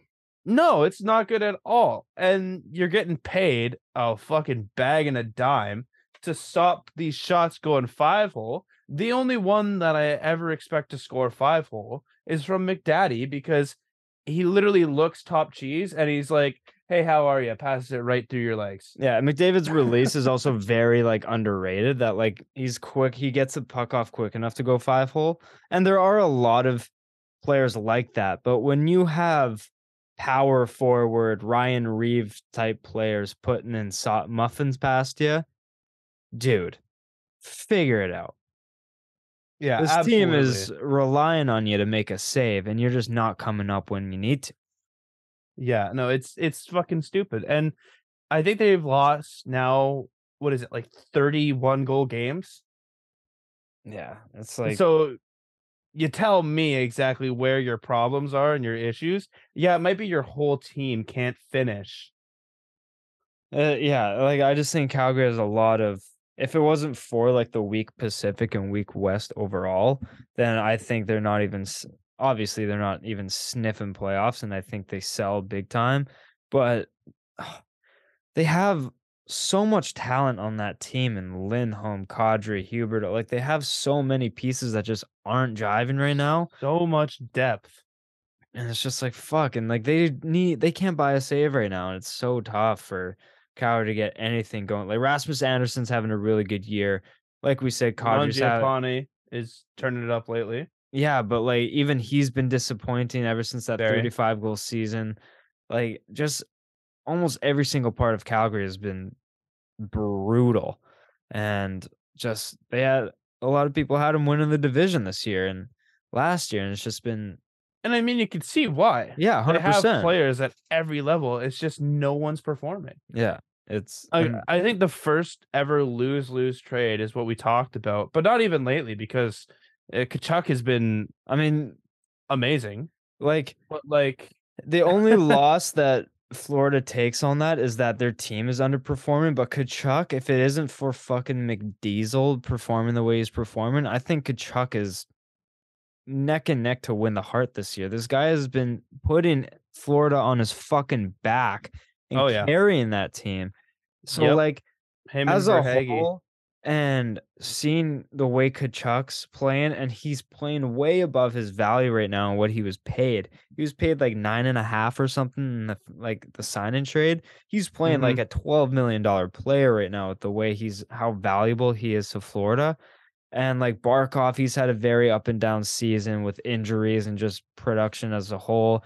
No, it's not good at all. And you're getting paid a fucking bag and a dime to stop these shots going five hole. The only one that I ever expect to score five hole is from McDaddy because he literally looks top cheese and he's like, Hey, how are you? Passes it right through your legs. Yeah, McDavid's release is also very like underrated. That like he's quick, he gets the puck off quick enough to go five hole, and there are a lot of players like that. But when you have power forward Ryan Reeve type players putting in so- muffins past you, dude, figure it out. Yeah. this team is relying on you to make a save, and you're just not coming up when you need to. Yeah, no, it's it's fucking stupid. And I think they've lost now, what is it, like 31 goal games? Yeah, it's like so you tell me exactly where your problems are and your issues. Yeah, it might be your whole team can't finish. Uh, yeah, like I just think Calgary has a lot of. If it wasn't for like the weak Pacific and weak West overall, then I think they're not even. Obviously, they're not even sniffing playoffs, and I think they sell big time. But ah, they have so much talent on that team, and Lindholm, Kadri, Huberdeau. Like they have so many pieces that just aren't jiving right now. So much depth. And it's just like fuck, and like they need they can't buy a save right now, and it's so tough for Calgary to get anything going. Like Rasmus Andersson's having a really good year. Like we said, had, is turning it up lately. yeah, but like even he's been disappointing ever since that Very. 35 goal season. Like just almost every single part of Calgary has been brutal. And just they had a lot of people had him winning the division this year and last year, and it's just been And I mean, you can see why. yeah, They hundred have percent. players at every level. It's just no one's performing. Yeah, it's I, I think the first ever lose lose trade is what we talked about, but not even lately because uh, Tkachuk has been I mean, amazing. like But like, the only loss that Florida takes on that is that their team is underperforming. But Tkachuk, if it isn't for fucking McDiesel performing the way he's performing, I think Tkachuk is neck and neck to win the Hart this year. This guy has been putting Florida on his fucking back Oh, and Oh, yeah. carrying that team. So Yep. like him as a whole, and seeing the way Tkachuk's playing, and he's playing way above his value right now and what he was paid. He was paid like nine and a half or something in the like the sign and trade. He's playing like mm-hmm. a twelve million dollar player right now with the way he's how valuable he is to Florida. And like Barkov, he's had a very up and down season with injuries and just production as a whole.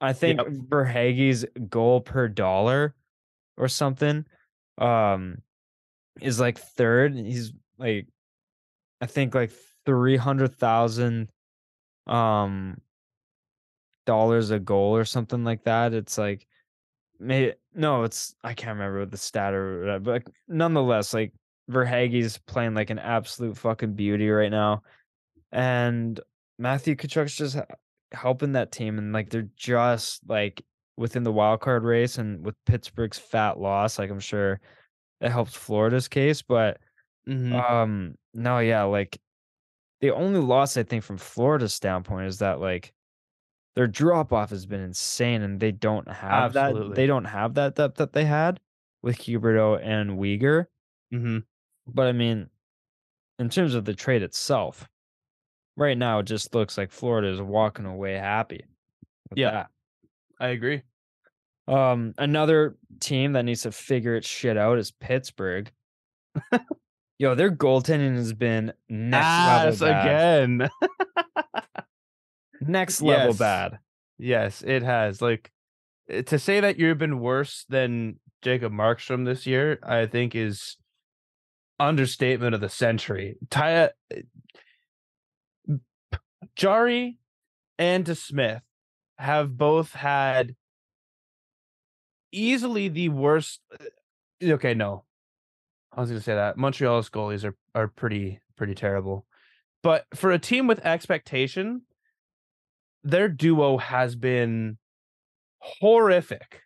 I think Yep. Verhaeghe's goal per dollar or something um is like third. He's like I think like three hundred thousand um dollars a goal or something like that. It's like maybe no, it's I can't remember the stat or whatever, but like, nonetheless, like Verhaeghe's playing like an absolute fucking beauty right now. And Matthew Tkachuk's just helping that team and like they're just like within the wild card race and with Pittsburgh's fat loss, like I'm sure it helps Florida's case, but Mhm. um no, yeah, like the only loss I think from Florida's standpoint is that like their drop off has been insane and they don't have that they don't have that depth that they had with Huberdeau and Weegar. Mhm. But I mean, in terms of the trade itself, right now it just looks like Florida is walking away happy. Yeah. that. I agree. Um, another team that needs to figure its shit out is Pittsburgh. Yo, their goaltending has been next level bad. again. Next level Yes. bad. yes, it has. Like eh, to say that you've been worse than Jacob Markstrom this year, I think is understatement of the century. Ty Jarry and DeSmith have both had easily the worst. uh, Okay, no, I was going to say that Montreal's goalies are are pretty pretty terrible, but for a team with expectation, their duo has been horrific.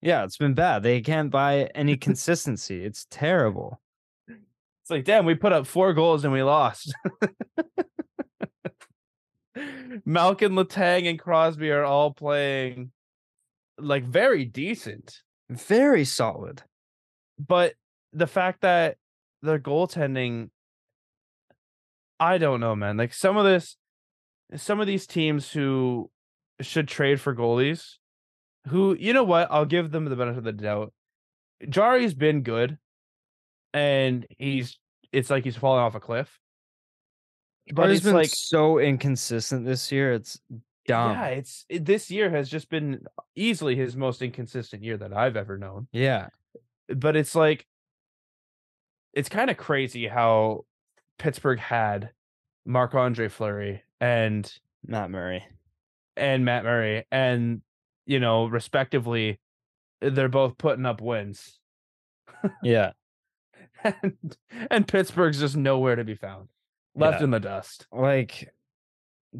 Yeah, it's been bad. They can't buy any consistency. It's terrible. It's like, damn, we put up four goals and we lost. Malkin, Letang, and Crosby are all playing like very decent. Very solid. But the fact that their goaltending, I don't know, man. Like some of this, some of these teams who should trade for goalies, who, you know what, I'll give them the benefit of the doubt. Jarry's been good, and he's, it's like he's falling off a cliff. But He's it's been like, so inconsistent this year. It's dumb. yeah, it's it, this year has just been easily his most inconsistent year that I've ever known. yeah. but it's like it's kind of crazy how Pittsburgh had Marc Andre Fleury and Matt Murray. and Matt Murray and you know respectively they're both putting up wins Yeah. and and Pittsburgh's just nowhere to be found left Yeah. in the dust like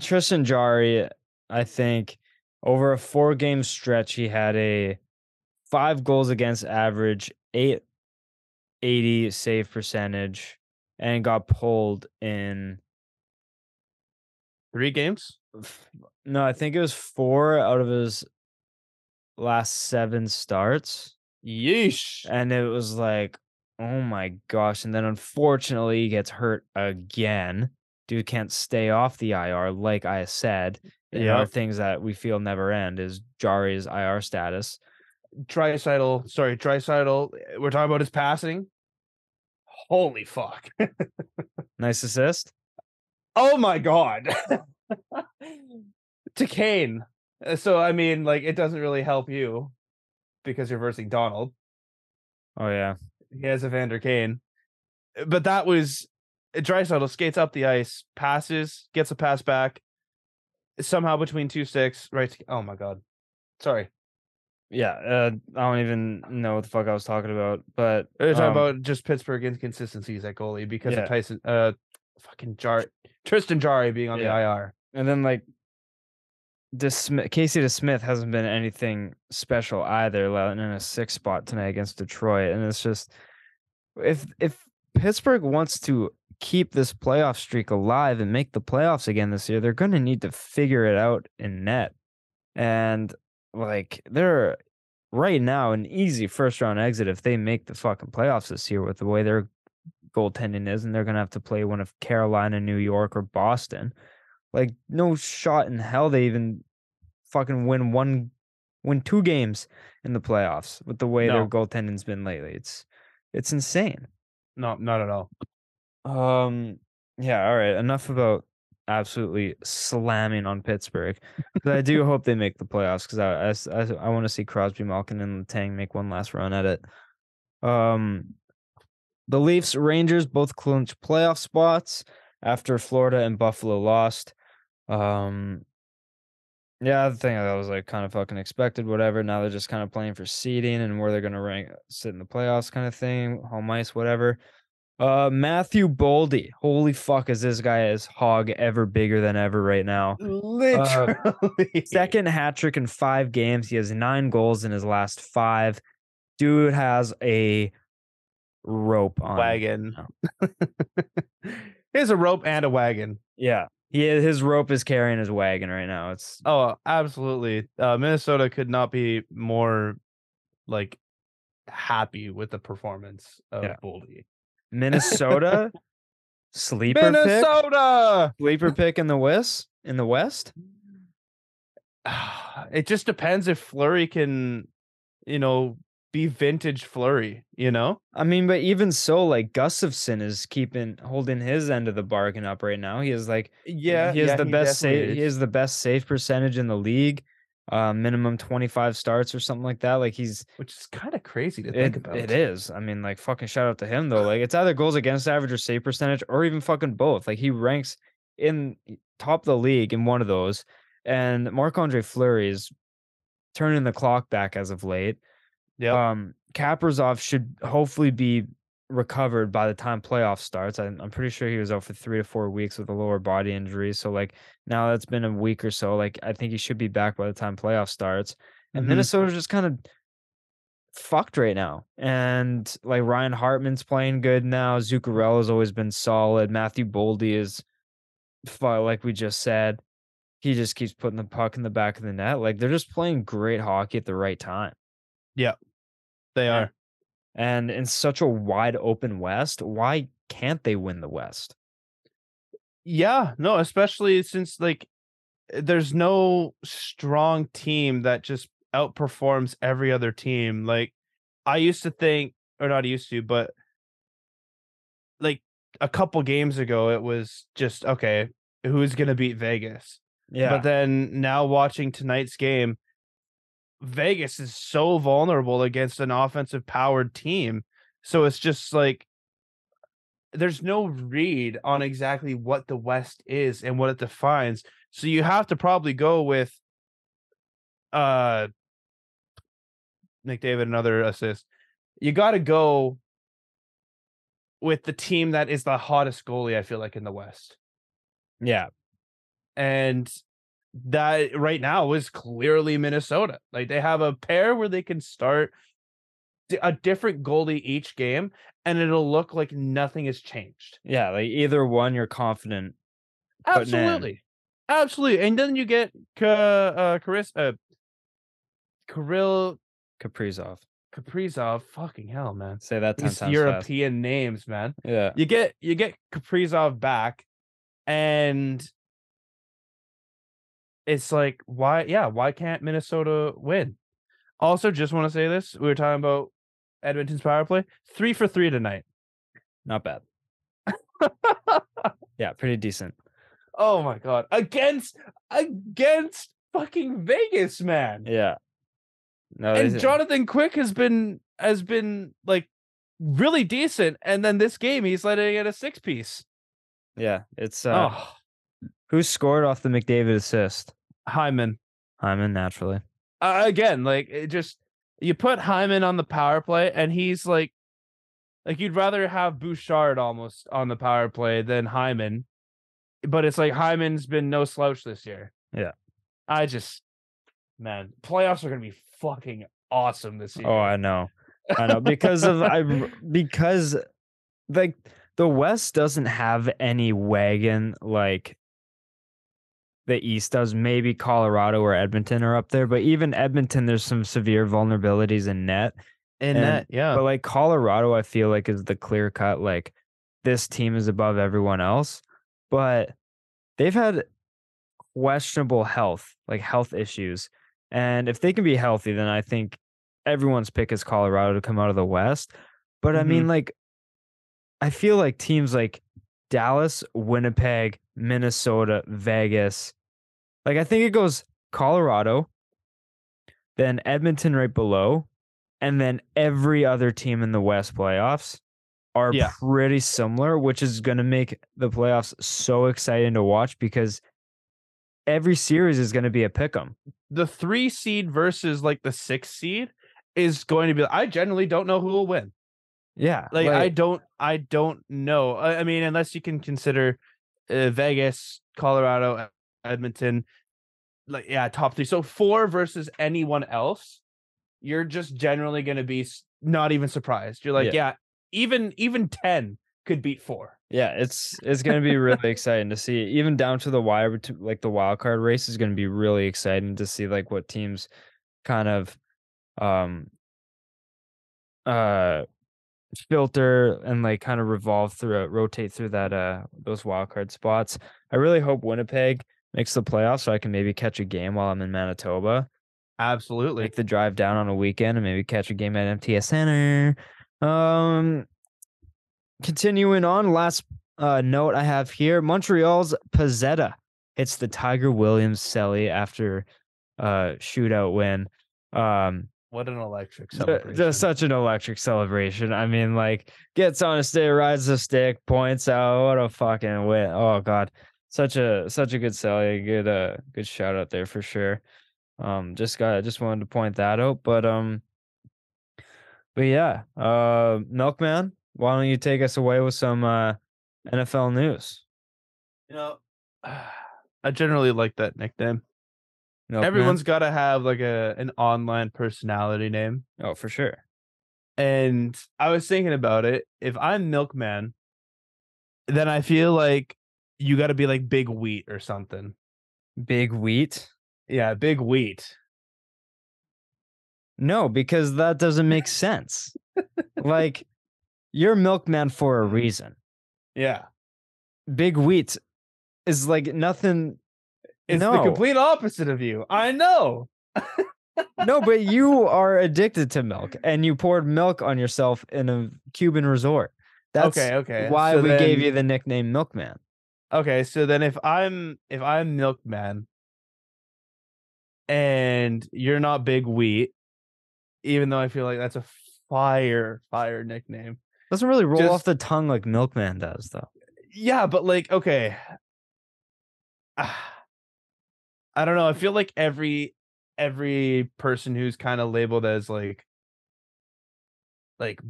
Tristan Jarry, I think over a four game stretch, he had a five goals against average, eight eighty save percentage, and got pulled in. three games No, I think it was four out of his last seven starts. yeesh And it was like, oh my gosh. And then unfortunately, he gets hurt again. Dude can't stay off the IR, like I said. And Yeah. are things that we feel never end is Jarry's IR status. Draisaitl, sorry, Draisaitl. We're talking about his passing. Holy fuck! Nice assist. oh my god! to Kane. Uh, So I mean, like, it doesn't really help you because you're versing Donald. Oh yeah. He has a Vander Kane, but that was Draisaitl skates up the ice, passes, gets a pass back, somehow between two sticks, right? to- Oh my god! Sorry, Yeah. Uh, I don't even know what the fuck I was talking about, but We're talking um, about just Pittsburgh inconsistencies at goalie because Yeah. of Tyson, uh, fucking Jar, Tristan Jarry being on Yeah. the IR. And then like this Casey DeSmith hasn't been anything special either, landing in a six spot tonight against Detroit. And it's just if if Pittsburgh wants to keep this playoff streak alive and make the playoffs again this year, they're gonna need to figure it out in net. And like they're right now an easy first round exit if they make the fucking playoffs this year with the way their goaltending is, and they're gonna have to play one of Carolina, New York, or Boston. Like no shot in hell they even fucking win one win two games in the playoffs with the way their goaltending's been lately. It's it's insane. No, not at all. Um yeah, all right. Enough about absolutely slamming on Pittsburgh. But I do hope they make the playoffs because I I, I want to see Crosby, Malkin, and Tang make one last run at it. Um, the Leafs, Rangers both clinch playoff spots after Florida and Buffalo lost. Um, yeah, the thing that was like kind of fucking expected, whatever. Now they're just kind of playing for seeding and where they're gonna rank, sit in the playoffs, kind of thing. Home ice, whatever. Uh, Matthew Boldy, holy fuck, is this guy is hog ever bigger than ever right now? Literally. Second hat trick in five games. He has nine goals in his last five. Dude has a rope on. wagon. Here's a rope and a wagon. Yeah, he his rope is carrying his wagon right now. It's Oh, absolutely. Uh, Minnesota could not be more like happy with the performance of Yeah. Boldy. Minnesota sleeper pick. Minnesota. Sleeper pick in the West. In the West. It just depends if Fleury can, you know, be vintage Fleury. You know, I mean, but even so, like Gustavsson is keeping holding his end of the bargain up right now. He is like yeah, he has yeah, the best definitely save. He is. has the best save percentage in the league. Uh, minimum twenty five starts or something like that. Like he's which is kind of crazy to think about. it is. I mean, like fucking shout out to him though. Like it's either goals against average or save percentage, or even fucking both. Like he ranks in top of the league in one of those. And Marc Andre Fleury is turning the clock back as of late. Yep. Um, Kaprizov should hopefully be recovered by the time playoff starts. I'm, I'm pretty sure he was out for three to four weeks with a lower body injury. So like now that's been a week or so. Like I think he should be back by the time playoff starts. And Mhm. Minnesota's just kind of fucked right now. And like Ryan Hartman's playing good now. Zuccarello's always been solid. Matthew Boldy is like we just said. He just keeps putting the puck in the back of the net. Like they're just playing great hockey at the right time. They are. And in such a wide open West, why can't they win the West? Yeah, no, especially since like eh, there's no strong team that just outperforms every other team. Like I used to think, or not used to, but like a couple games ago, it was just okay, who's gonna beat Vegas? Yeah. But then now watching tonight's game, Vegas is so vulnerable against an offensive powered team. So it's just like there's no read on exactly what the West is and what it defines. So you have to probably go with uh McDavid, another assist. You got to go with the team that is the hottest goalie, I feel like, in the West yeah. and that right now is clearly Minnesota. Like they have a pair where they can start a different goalie each game, and it'll look like nothing has changed. Yeah. Like either one, you're confident. Absolutely, absolutely. And then you get Ka- uh, Karis, uh, Kirill Kaprizov. Kaprizov. Fucking hell, man! Say that 10 These times fast. European names, man. Yeah. you get you get Kaprizov back, and it's like why yeah why can't Minnesota win? Also, just want to say this: we were talking about Edmonton's power play, three for three tonight. Not bad. Yeah, pretty decent. Oh my god, against against fucking Vegas, man. Yeah. No, and Jonathan Quick has been has been like really decent, and then this game he's letting it a six piece. yeah, it's uh oh, who scored off the McDavid assist? Hyman Hyman naturally. uh, again. Like it just you put Hyman on the power play, and he's like, like you'd rather have Bouchard almost on the power play than Hyman, but it's like Hyman's been no slouch this year. Yeah. I just man, playoffs are gonna be fucking awesome this year. Oh, I know. I know because of I because like the West doesn't have any wagon like the East does. Maybe Colorado or Edmonton are up there, but even Edmonton, there's some severe vulnerabilities in net. in and- that, yeah. But like Colorado, I feel like is the clear cut like this team is above everyone else. But they've had questionable health, like health issues. And if they can be healthy, then I think everyone's pick is Colorado to come out of the West. But I Mhm. mean, like, I feel like teams like Dallas, Winnipeg, Minnesota, Vegas, like, I think it goes Colorado, then Edmonton right below, and then every other team in the West playoffs are Yeah. pretty similar, which is going to make the playoffs so exciting to watch because every series is going to be a pick 'em. the three seed versus like the six seed is going to be. I generally don't know who will win. Yeah. Like, I don't, I don't know. I, I mean, unless you can consider uh, Vegas, Colorado, Edmonton, like yeah, top three. So four versus anyone else, you're just generally going to be not even surprised. You're like, yeah. even even ten could beat four. Yeah, it's it's gonna be really exciting to see. Even down to the wire, like the wild card race is gonna be really exciting to see like what teams kind of um uh filter and like kind of revolve through rotate through that uh those wild card spots. I really hope Winnipeg makes the playoffs so I can maybe catch a game while I'm in Manitoba. Absolutely. Make the drive down on a weekend and maybe catch a game at MTS Center. Um continuing on, last uh, note I have here Montreal's Pezzetta hits the Tiger Williams celly after uh shootout win. Um What an electric celebration. just such an electric celebration. I mean, like gets on a stick, rides the stick, points out. What a fucking win! Oh god, such a such a good celly, good uh good shout out there for sure. Um, just got just wanted to point that out, but um, but yeah, uh, Milkman, why don't you take us away with some uh NFL news? you know, I generally like that nickname. Milkman? Everyone's got to have like a an online personality name. oh for sure. And I was thinking about it. If I'm Milkman, then I feel like you got to be like Big Wheat or something. Big wheat. Yeah, Big Wheat. No, because that doesn't make sense. like, you're milkman for a reason. Yeah. Big wheat is like nothing. It's the No. complete opposite of you. I know. No, but you are addicted to milk and you poured milk on yourself in a Cuban resort. That's okay, okay. why So we gave you the nickname Milkman. Okay, so then if I'm if I'm Milkman and you're not Big Wheat, even though I feel like that's a fire fire nickname. Doesn't really roll off the tongue like Milkman does, though. Yeah, but like okay. Ah. I don't know. I feel like every every person who's kind of labeled as like like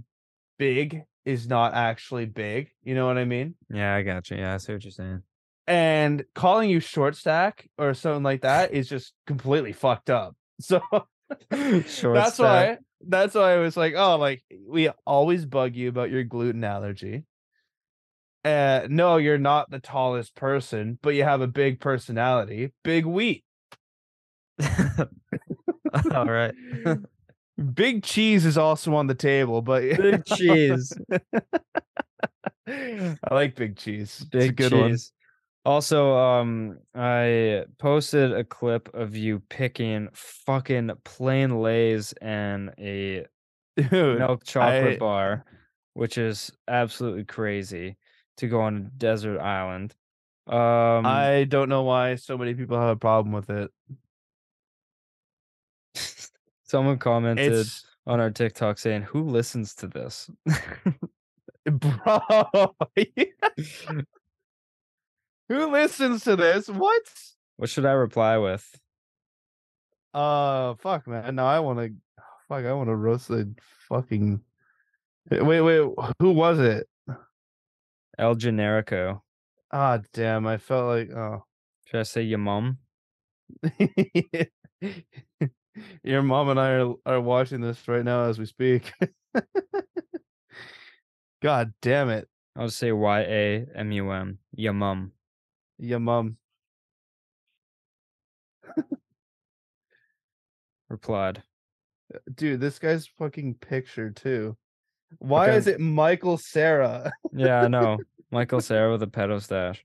big is not actually big. You know what I mean? Yeah, I got you. Yeah, I see what you're saying. and calling you short stack or something like that is just completely fucked up. So that's stack. why that's why I was like, oh, like we always bug you about your gluten allergy. Uh no, you're not the tallest person, but you have a big personality. Big wheat. All right. big cheese is also on the table, but Big cheese. I like big cheese. it's a Big good cheese. Also, um, I posted a clip of you picking fucking plain lays and a Dude, milk chocolate I- bar, which is absolutely crazy to go on a desert island. Um, I don't know why so many people have a problem with it. someone commented It's on our TikTok saying, "Who listens to this?" bro. Who listens to this? What? what should I reply with? Uh, fuck, man. Now I want to. Fuck, I want to roast the fucking. Wait, wait. Who was it? El Generico. Ah, damn. I felt like. Oh. Should I say your mom? Your mom and I are are watching this right now as we speak. God damn it. I'll say Y A M U M. Your mom. Your mom. Replied. Dude, this guy's fucking picture too. Why is it Michael Cera? Yeah, I know. Michael Cera with a pedo stash.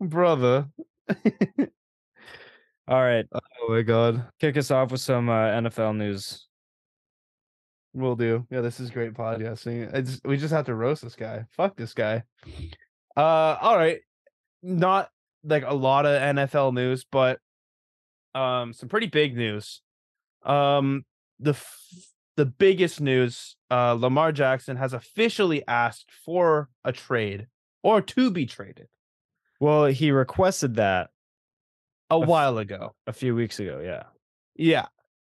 Brother. All right, Oh my god. kick us off with some uh, NFL news. We'll do. Yeah, this is great podcasting. It's, we just have to roast this guy. Fuck this guy. Uh all right. Not like a lot of NFL news, but um some pretty big news. Um the f- the biggest news, uh Lamar Jackson has officially asked for a trade or to be traded Well, he requested that a while ago. a few weeks ago. Yeah. Yeah.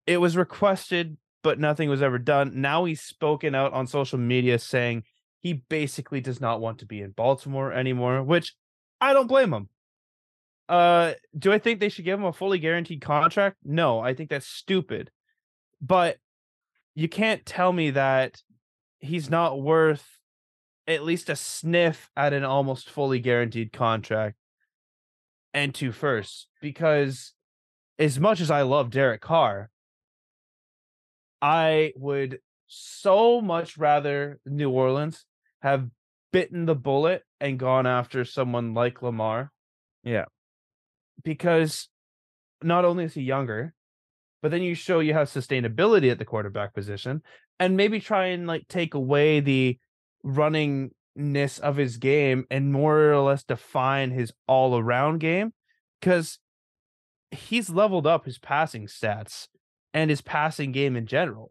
It was requested, but nothing was ever done. Now he's spoken out on social media saying he basically does not want to be in Baltimore anymore, which I don't blame him. Uh do I think they should give him a fully guaranteed contract? No, I think that's stupid. But you can't tell me that he's not worth at least a sniff at an almost fully guaranteed contract and two firsts because as much as I love Derek Carr, I would so much rather New Orleans have bitten the bullet and gone after someone like Lamar. Yeah. Because not only is he younger, but then you show you have sustainability at the quarterback position and maybe try and like take away the runningness of his game and more or less define his all around game because he's leveled up his passing stats and his passing game in general.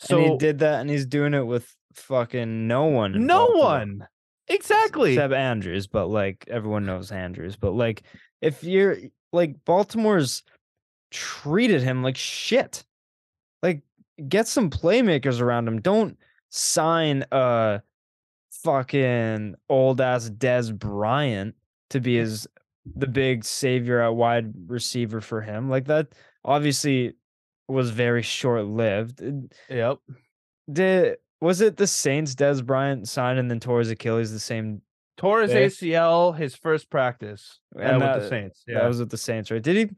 So and he did that, and he's doing it with fucking no one. no one exactly. except Andrews, but like everyone knows Andrews. But like, if you're like Baltimore's treated him like shit, like get some playmakers around him. Don't sign a fucking old ass Dez Bryant to be his the big savior at wide receiver for him. Like that obviously was very short lived. Yep. Did was it the Saints Dez Bryant signed and then tore his Achilles the same Tore his ACL his first practice uh, And with the Saints. Yeah. That was with the Saints, right? Did he?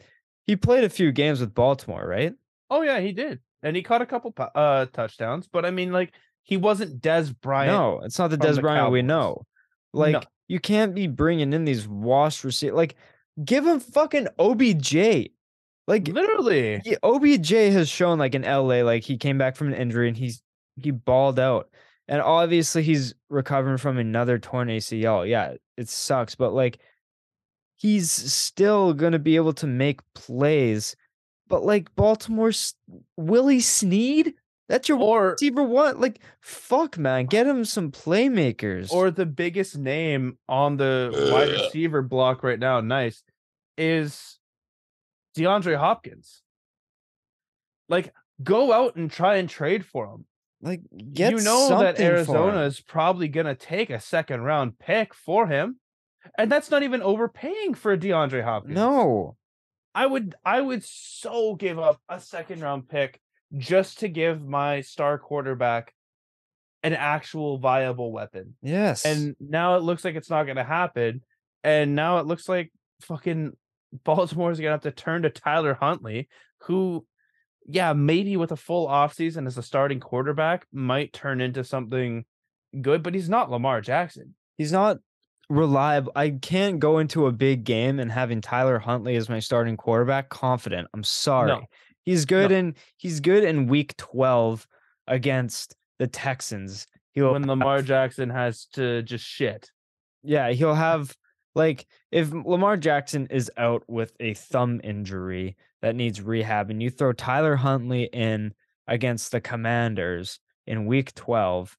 He played a few games with Baltimore, right? oh yeah, he did, and he caught a couple uh touchdowns. But I mean, like he wasn't Dez Bryant. no, it's not the Dez the Bryant we know. Like No. you can't be bringing in these washed receivers. Like give him fucking OBJ. Like literally. he- OBJ has shown like in LA, like he came back from an injury and he's he balled out. And obviously he's recovering from another torn ACL. Yeah, it sucks, but like he's still gonna be able to make plays. But like Baltimore's Willie Snead, that's your Or receiver one. Like fuck, man, get him some playmakers. or the biggest name on the wide receiver block right now, nice, is DeAndre Hopkins. Like, go out and try and trade for him. like get you know that something for him. Arizona is probably gonna take a second round pick for him, and that's not even overpaying for DeAndre Hopkins. No, I would I would so give up a second round pick just to give my star quarterback an actual viable weapon. yes, And now it looks like it's not going to happen. And now it looks like fucking Baltimore's going to have to turn to Tyler Huntley, who, yeah, maybe with a full offseason as a starting quarterback might turn into something good, but he's not Lamar Jackson. he's not reliable. I can't go into a big game and having Tyler Huntley as my starting quarterback confident. I'm sorry. He's good in he's good in week 12 against the Texans. He'll when Lamar Jackson has to just shit. yeah, he'll have like if Lamar Jackson is out with a thumb injury that needs rehab and you throw Tyler Huntley in against the Commanders in week 12,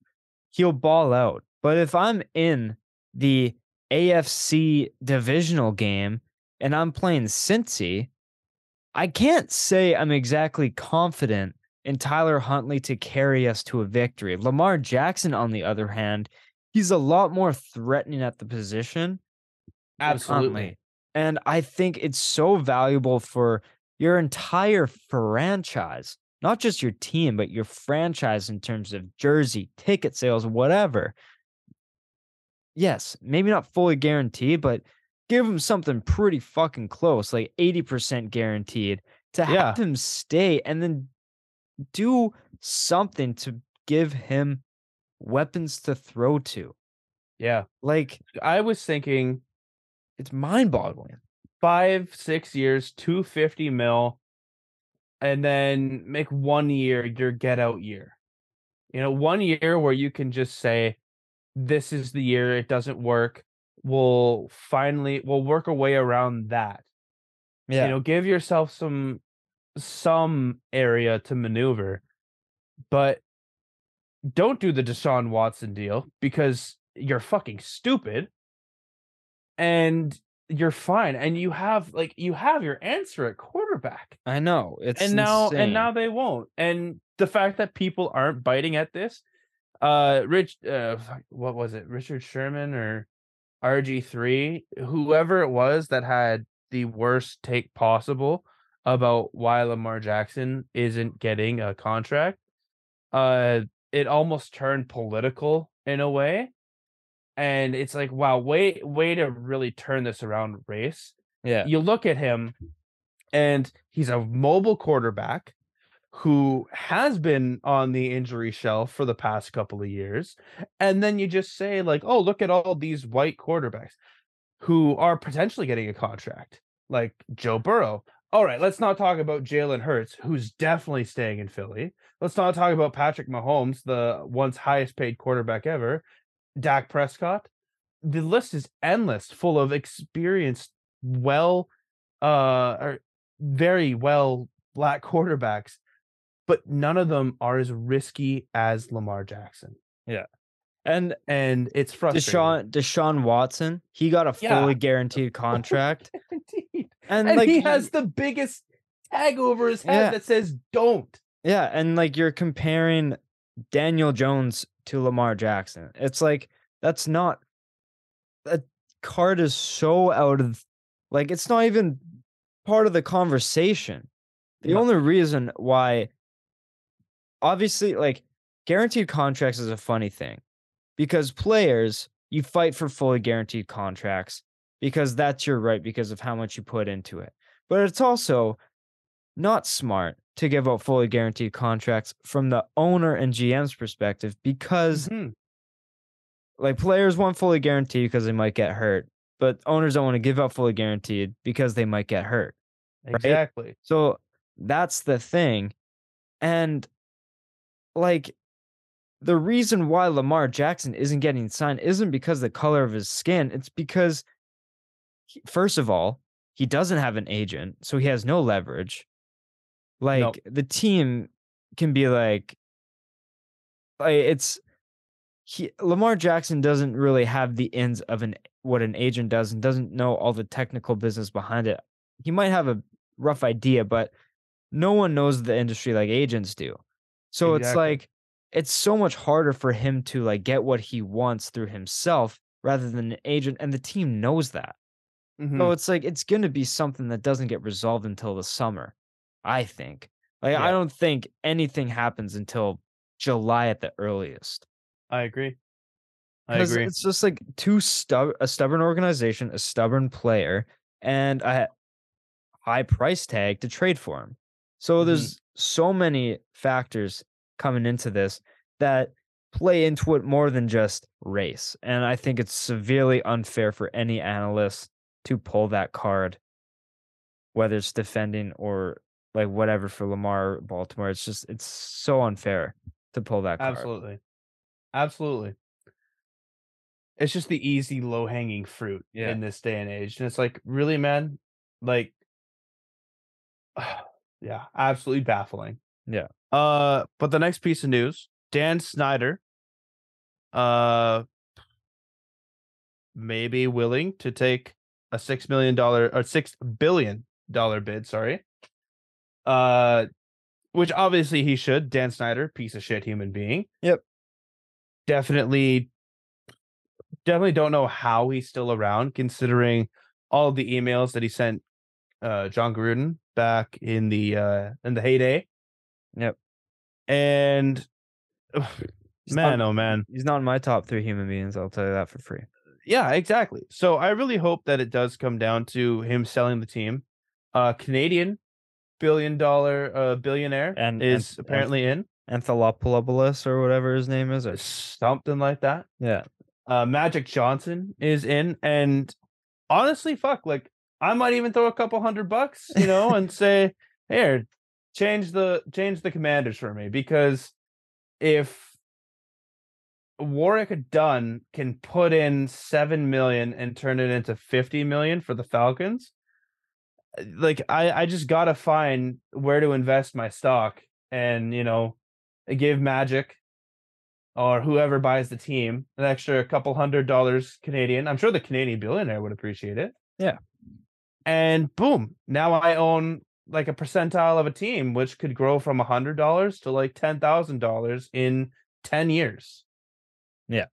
he'll ball out. But if I'm in the AFC divisional game and I'm playing Cincy, I can't say I'm exactly confident in Tyler Huntley to carry us to a victory. Lamar Jackson, on the other hand, he's a lot more threatening at the position. Absolutely. And I think it's so valuable for your entire franchise, not just your team, but your franchise in terms of jersey, ticket sales, whatever. Yes, maybe not fully guaranteed, but give him something pretty fucking close, like 80% guaranteed to have Yeah. him stay and then do something to give him weapons to throw to. Yeah. Like I was thinking it's mind boggling. five, six years, 250 mil, and then make one year your get out year. You know, one year where you can just say, this is the year it doesn't work. We'll finally we'll work a way around that. Yeah. You know, give yourself some some area to maneuver, but don't do the Deshaun Watson deal because you're fucking stupid. And you're fine. And you have like you have your answer at quarterback. I know. It's and now insane. and now they won't. And the fact that people aren't biting at this, uh Rich uh what was it? Richard Sherman or RG3, whoever it was that had the worst take possible about why Lamar Jackson isn't getting a contract. Uh it almost turned political in a way. And it's like, wow, way way to really turn this around race yeah. you look at him and he's a mobile quarterback who has been on the injury shelf for the past couple of years and then you just say like oh look at all these white quarterbacks who are potentially getting a contract like joe burrow. All right let's not talk about jalen hurts who's definitely staying in philly. Let's not talk about patrick mahomes the once highest paid quarterback ever dak prescott. The list is endless full of experienced well uh or very well black quarterbacks but none of them are as risky as Lamar Jackson Yeah. And and it's frustrating Deshaun Deshaun Watson, he got a Yeah. fully guaranteed contract. Indeed. and, and like he has the biggest tag over his head Yeah. that says don't Yeah, and like you're comparing Daniel Jones to Lamar Jackson. It's like that's not that card is so out of like it's not even part of the conversation. The No. only reason why obviously like guaranteed contracts is a funny thing because players you fight for fully guaranteed contracts because that's your right because of how much you put into it. But it's also not smart to give out fully guaranteed contracts from the owner and GM's perspective because Mhm. like players want fully guaranteed because they might get hurt, but owners don't want to give out fully guaranteed because they might get hurt. exactly So that's the thing. And like the reason why Lamar Jackson isn't getting signed isn't because the color of his skin. It's because, he- first of all, he doesn't have an agent, so he has no leverage. Like the team can be like, like it's he Lamar Jackson doesn't really have the ins of an what an agent does and doesn't know all the technical business behind it. He might have a rough idea, but no one knows the industry like agents do. So it's like it's so much harder for him to like get what he wants through himself rather than an agent and the team knows that. Mhm. So it's like it's going to be something that doesn't get resolved until the summer, I think. Like I don't think anything happens until July at the earliest. I agree I agree it's just like too stub a stubborn organization, a stubborn player, and a high price tag to trade for him. So Mhm. there's so many factors coming into this that play into it more than just race. And I think it's severely unfair for any analyst to pull that card, whether it's defending or like whatever for Lamar or Baltimore. It's just it's so unfair to pull that card. Absolutely. Absolutely. It's just the easy low hanging fruit Yeah. in this day and age. And it's like, really, man? Like yeah, absolutely baffling. Yeah. Uh but the next piece of news, Dan Snyder uh may be willing to take a six million dollar or six billion dollar bid, sorry. Uh which obviously he should. Dan Snyder, piece of shit human being. Yep. Definitely definitely don't know how he's still around considering all the emails that he sent uh Jon Gruden back in the uh in the heyday. Yep. And ugh, man, not, oh man. he's not in my top three human beings. I'll tell you that for free. Yeah, exactly. So I really hope that it does come down to him selling the team. Uh Canadian billion dollar uh billionaire And- is and- and- apparently in Anthelopoulos or whatever his name is. Or, something like that. yeah. Uh Magic Johnson is in and honestly fuck like I might even throw a couple hundred bucks, you know, and say, "Here, change the change the commanders for me because if Warwick Dunn can put in 7 million and turn it into 50 million for the Falcons, uh, like I I just got to find where to invest my stock and, you know, give Magic or whoever buys the team an extra couple hundred dollars Canadian. I'm sure the Canadian billionaire would appreciate it. Yeah. And boom, now I own like a percentile of a team, which could grow from a hundred dollars to like ten thousand dollars in ten years. Yeah.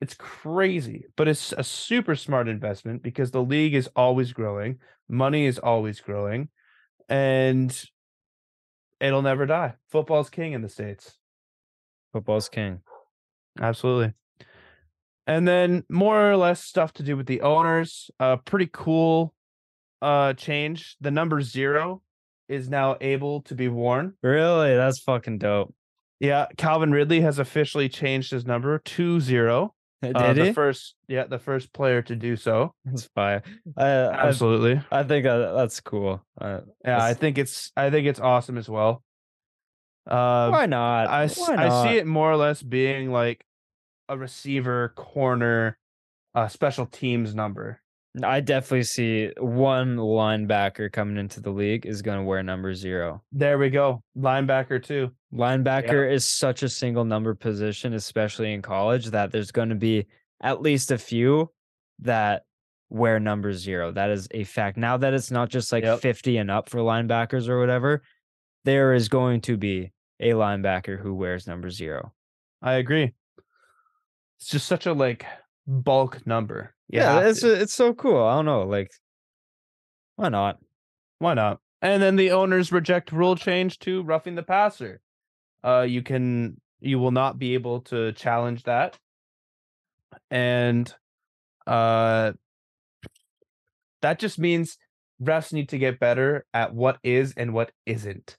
It's crazy, but it's a super smart investment because the league is always growing, money is always growing, and it'll never die. Football's king in the States. Football's king. Absolutely. And then more or less stuff to do with the owners. Uh pretty cool uh change. The number 0 is now able to be worn. Really? That's fucking dope. Yeah, Calvin Ridley has officially changed his number to 0. Did Uh, he? the first yeah, the first player to do so. That's fire. I, I, Absolutely. I think uh, that's cool. Uh, Yeah, I think it's I think it's awesome as well. Uh why not? I, Why I see it more or less being like a receiver corner uh special teams number. I definitely see one linebacker coming into the league is going to wear number zero. There we go. Linebacker too. Linebacker is such a single number position, especially in college, that there's going to be at least a few that wear number zero. That is a fact. Now that it's not just like Yep. 50 and up for linebackers or whatever, there is going to be a linebacker who wears number zero. I agree. It's just such a like bulk number. Yeah, it's it's so cool. I don't know, like why not? why not? And then the owners reject rule change to roughing the passer. Uh, you can you will not be able to challenge that, and uh, that just means refs need to get better at what is and what isn't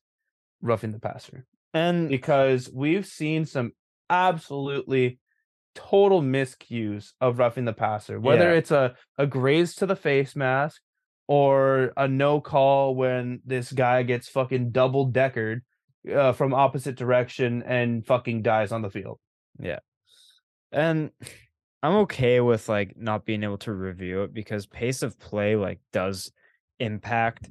roughing the passer. And because we've seen some absolutely total miscues of roughing the passer, whether Yeah. it's a, a graze to the face mask or a no call when this guy gets fucking double deckered uh, from opposite direction and fucking dies on the field. Yeah. And I'm okay with like not being able to review it because pace of play like does impact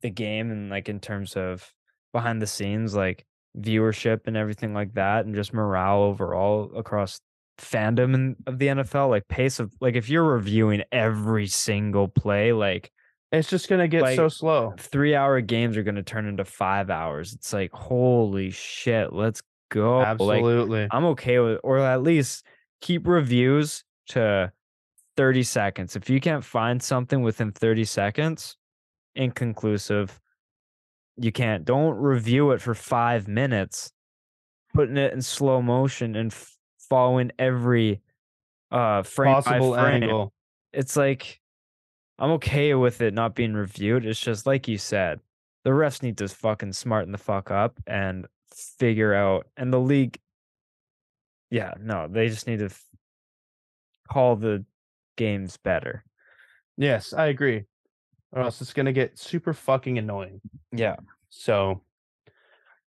the game and like in terms of behind the scenes like viewership and everything like that and just morale overall across fandom and of the NFL like pace of like if you're reviewing every single play like It's just gonna get Like, so slow. 3 hour games are going to turn into 5 hours it's like holy shit let's go like Absolutely. I'm okay with, or at least keep reviews to 30 seconds. If you can't find something within 30 seconds, inconclusive, you can't. Don't review it for five minutes, putting it in slow motion and f- following every uh frame Possible by frame. angle. It's like I'm okay with it not being reviewed. It's just like you said, the refs need to fucking smarten the fuck up and figure out, and the league yeah, no, they just need to f- call the games better. Yes, I agree. Or else it's gonna get super fucking annoying. Yeah. So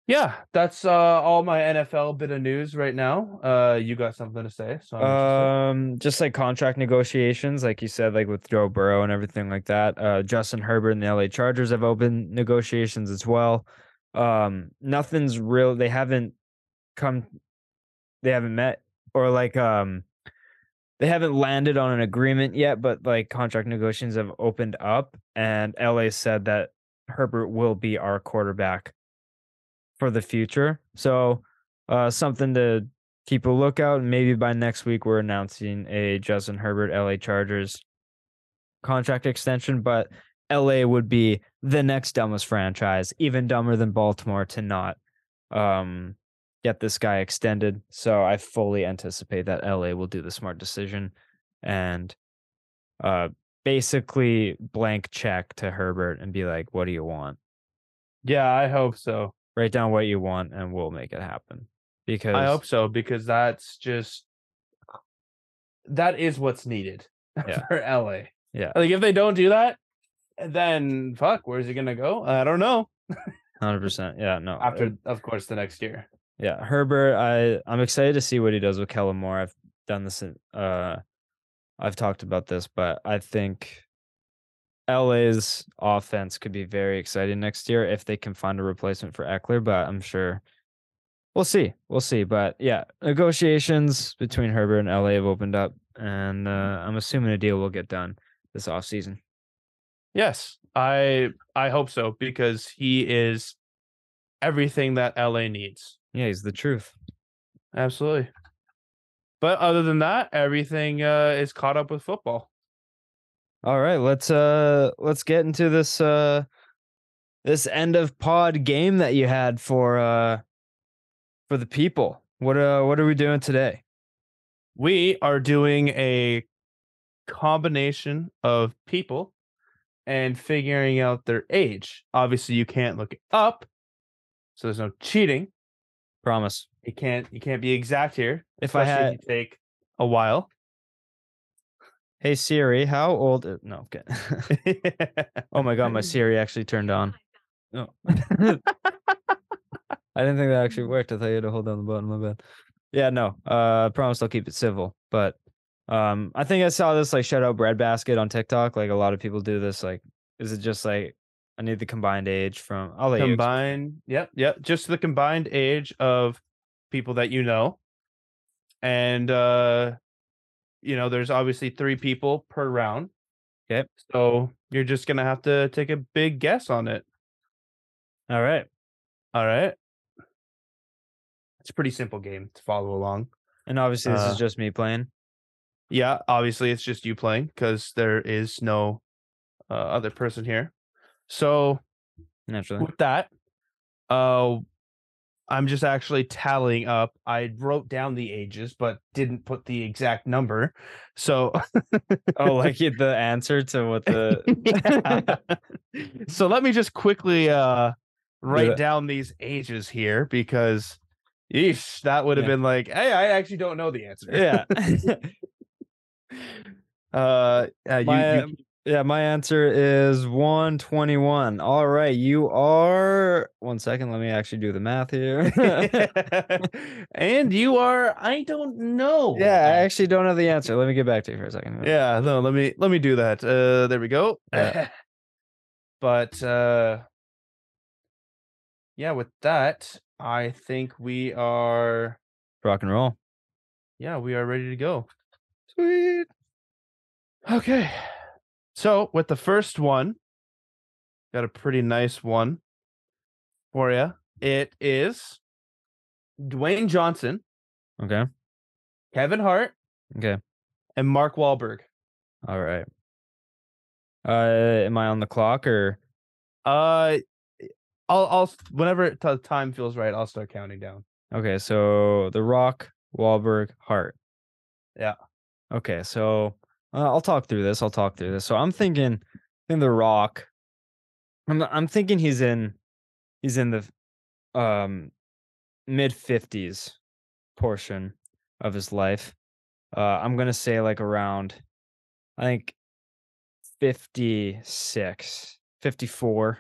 yeah, that's uh all my NFL bit of news right now. Uh you got something to say? So. Um, just like contract negotiations, like you said, like with Joe Burrow and everything like that. Uh, Justin Herbert and the LA Chargers have opened negotiations as well. Um, nothing's real. They haven't come. They haven't met or like um, they haven't landed on an agreement yet. But like contract negotiations have opened up, and LA said that Herbert will be our quarterback for the future. So, uh, something to keep a lookout. Maybe by next week we're announcing a Justin Herbert LA Chargers contract extension, but LA would be the next dumbest franchise, even dumber than Baltimore to not um get this guy extended. So I fully anticipate that LA will do the smart decision and uh basically blank check to Herbert and be like, what do you want? Yeah, I hope so. Write down what you want and we'll make it happen. Because I hope so because that's just that is what's needed Yeah. for LA. Yeah. Like if they don't do that, then fuck, where's he gonna go? I don't know. hundred percent. Yeah, no. After, of course, the next year. Yeah, Herbert. I I'm excited to see what he does with Kellen Moore. I've done this. In, uh, I've talked about this, but I think LA's offense could be very exciting next year if they can find a replacement for Ekeler. But I'm sure we'll see. We'll see. But yeah, negotiations between Herbert and LA have opened up, and uh, I'm assuming a deal will get done this offseason. Yes, I I hope so because he is everything that LA needs. Yeah, he's the truth. Absolutely. But other than that, everything uh, is caught up with football. All right, let's uh let's get into this uh this end of pod game that you had for uh for the people. What uh what are we doing today? We are doing a combination of people and figuring out their age. Obviously, you can't look it up, so there's no cheating. Promise. You can't you can't be exact here. If I had take a while. Hey Siri, how old no okay. oh my god, my Siri actually turned on. No. I didn't think that actually worked. I thought you had to hold down the button, my bad. Yeah, no. Uh I promise I'll keep it civil. But um I think I saw this like shout out breadbasket on TikTok. Like a lot of people do this. Like, is it just like I need the combined age from I'll let you combined yep yep just the combined age of people that you know and uh you know there's obviously three people per round Okay. so you're just gonna have to take a big guess on it All right. all right it's a pretty simple game to follow along And obviously this Uh, is just me playing. yeah obviously it's just you playing because there is no uh, other person here so Naturally. with that uh i'm just actually tallying up i wrote down the ages but didn't put the exact number so Oh, like the answer to what the so let me just quickly uh write it. down these ages here because Yeesh, that would have Yeah. been like, hey, I actually don't know the answer. yeah. uh, uh, you, my, you yeah, my answer is 121. All right, you are one second, let me actually do the math here. and you are I don't know. yeah, I actually don't know the answer. Let me get back to you for a second. Yeah, no, let me let me do that. Uh there we go. Yeah. but uh yeah, with that, I think we are Rock and roll. yeah, we are ready to go. Sweet. Okay. So, with the first one, got a pretty nice one for you. It is Dwayne Johnson, Okay. Kevin Hart, Okay. and Mark Wahlberg. All right. Uh, am I on the clock or Uh I'll I'll whenever t- time feels right, I'll start counting down. okay? So The Rock, Wahlberg, Hart. Yeah. Okay, so uh, I'll talk through this. I'll talk through this. So I'm thinking, in The Rock. I'm I'm thinking he's in, he's in the, um, mid fifties portion. of his life. Uh, I'm gonna say like around, I think 56, 54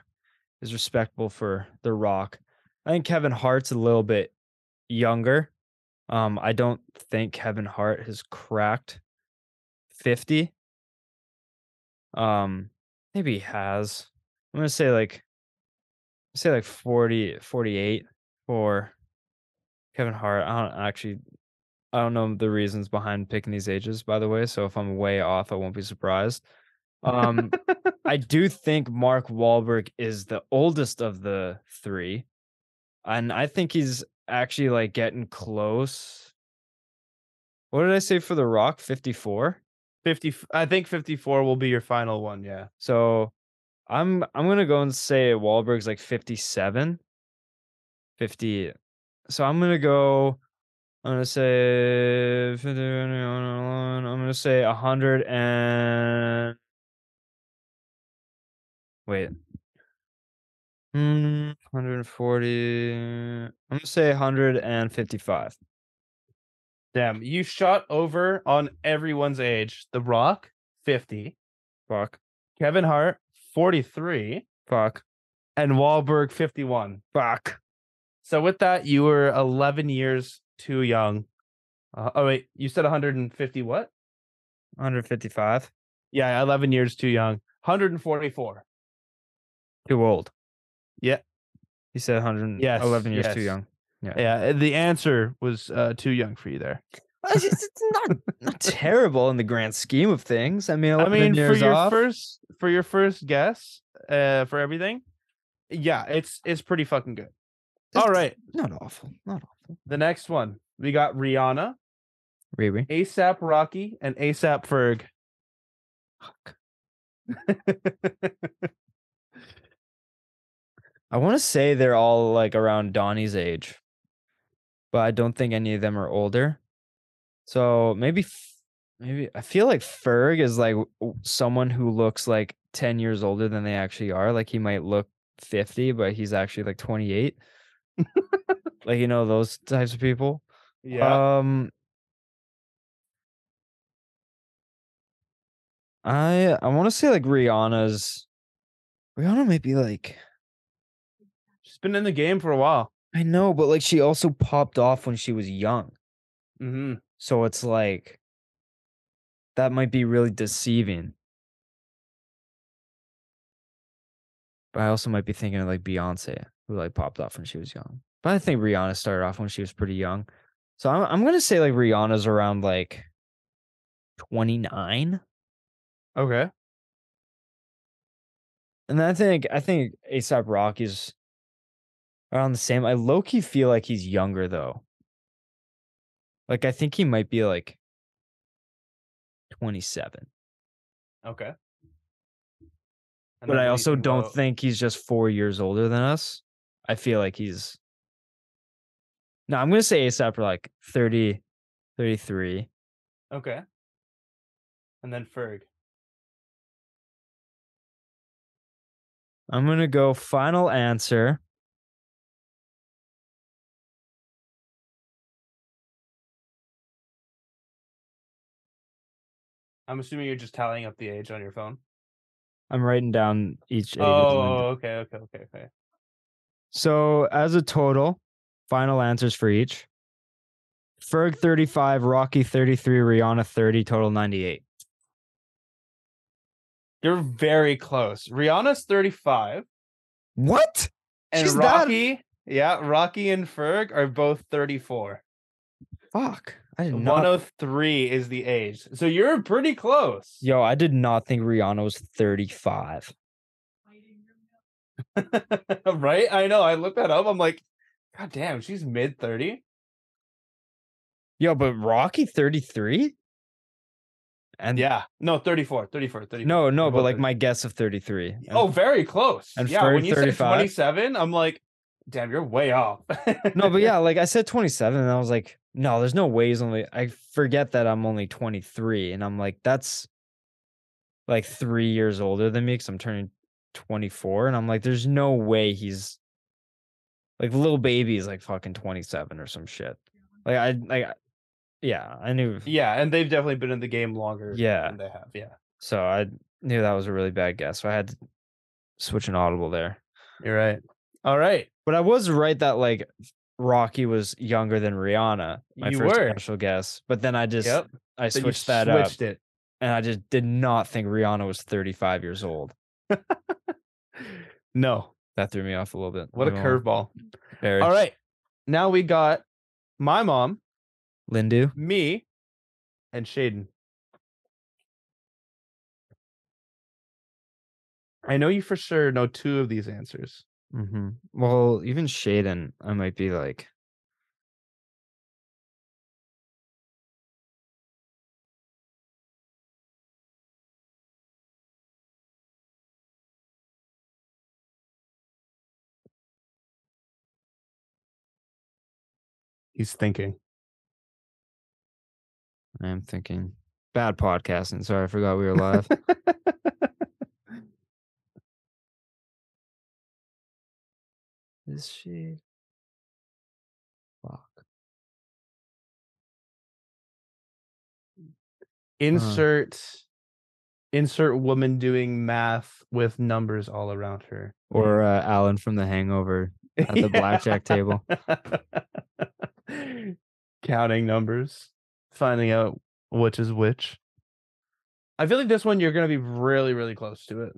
is respectable for The Rock. I think Kevin Hart's a little bit younger. Um, I don't think Kevin Hart has cracked 50. Um, maybe he has. I'm gonna say like say like 40, 48 for Kevin Hart. I don't actually I don't know the reasons behind picking these ages, by the way. So if I'm way off, I won't be surprised. Um, I do think Mark Wahlberg is the oldest of the three, and I think he's actually like getting close. What did I say for The Rock? 54. 50 I think 54 will be your final one, yeah. So I'm I'm gonna go and say Wahlberg's like 57. 50. So I'm gonna go. I'm gonna say I'm gonna say 100 and wait. Hmm, 140. I'm gonna say 155. Damn, you shot over on everyone's age. The Rock, 50. Fuck. Kevin Hart, 43. Fuck. And Wahlberg, 51. Fuck. So with that, you were 11 years too young. Uh, oh, wait, you said 150 what? 155. Yeah, 11 years too young. 144. Too old. Yeah. He said 111 Yes, years too young. Yeah, the answer was uh, too young for you there. It's, just- it's not not terrible in the grand scheme of things. I mean, I 11 mean, for your off, first for your first guess, uh, for everything, yeah, it's it's pretty fucking good. All it's right, not awful, not awful. the next one we got Rihanna, Riri. ASAP Rocky, and ASAP Ferg. I want to say they're all like around Donnie's age, but I don't think any of them are older. So maybe, maybe I feel like Ferg is like someone who looks like 10 years older than they actually are. Like he might look 50, but he's actually like 28. like, you know, those types of people. yeah, Um, I I want to say like Rihanna's. Rihanna might be like she's been in the game for a while. I know, but like she also popped off when she was young, hmm so it's like that might be really deceiving. But I also might be thinking of like Beyonce, who like popped off when she was young. But I think Rihanna started off when she was pretty young, so I'm I'm gonna say like Rihanna's around like twenty nine. Okay, And I think I think ASAP Rocky's around the same. I low key feel like he's younger though. Like I think he might be like 27. okay. And But I what do you also don't about- think he's just four years older than us. I feel like he's No, I'm gonna say ASAP for like 30, 33. Okay, and then Ferg. I'm gonna go final answer. I'm assuming you're just tallying up the age on your phone. I'm writing down each age. Oh, okay, okay, okay, okay. So as a total, final answers for each. Ferg 35, Rocky 33, Rihanna 30, total 98. You're very close. Rihanna's 35, What? and She's that- Rocky, yeah, Rocky and Ferg are both 34. Fuck. I did not. 103 is the age. So you're pretty close. Yo, I did not think Rihanna was 35. right? I know. I looked that up. I'm like, God damn, she's mid 30. Yo, but Rocky 33? And Yeah. No, 34, 34, 34. no, no, but like 30. my guess of 33. And- Oh, very close. and yeah, Ferg when you 35? said 27, I'm like, damn, you're way off. no, but yeah, like I said 27, and I was like, no, there's no way he's only. I forget that I'm only 23, and I'm like, that's like three years older than me because I'm turning 24, and I'm like, there's no way he's like little baby is like fucking 27 or some shit. Like I like yeah, I knew. Yeah, and they've definitely been in the game longer. Yeah. than they have. Yeah, So I knew that was a really bad guess. So I had to switch an audible there. you're right. All right, But I was right that like Rocky was younger than Rihanna. My You first were. initial guess. But then I just yep. I switched that up switched it. and I just did not think Rihanna was 35 years old. No, That threw me off a little bit. what a Not gonna lie. curveball. All right, now we got my mom, Lindu. me, and Shaden. I know you for sure know two of these answers. Mm-hmm. Well, even Shaden, I might be like, He's thinking. I am thinking bad podcasting. Sorry, I forgot we were live. Is she? Fuck. insert insert woman doing math with numbers all around her. Or uh, Alan from The Hangover. at the blackjack table. Counting numbers, finding out which is which. I feel like this one you're gonna be really, really close to it.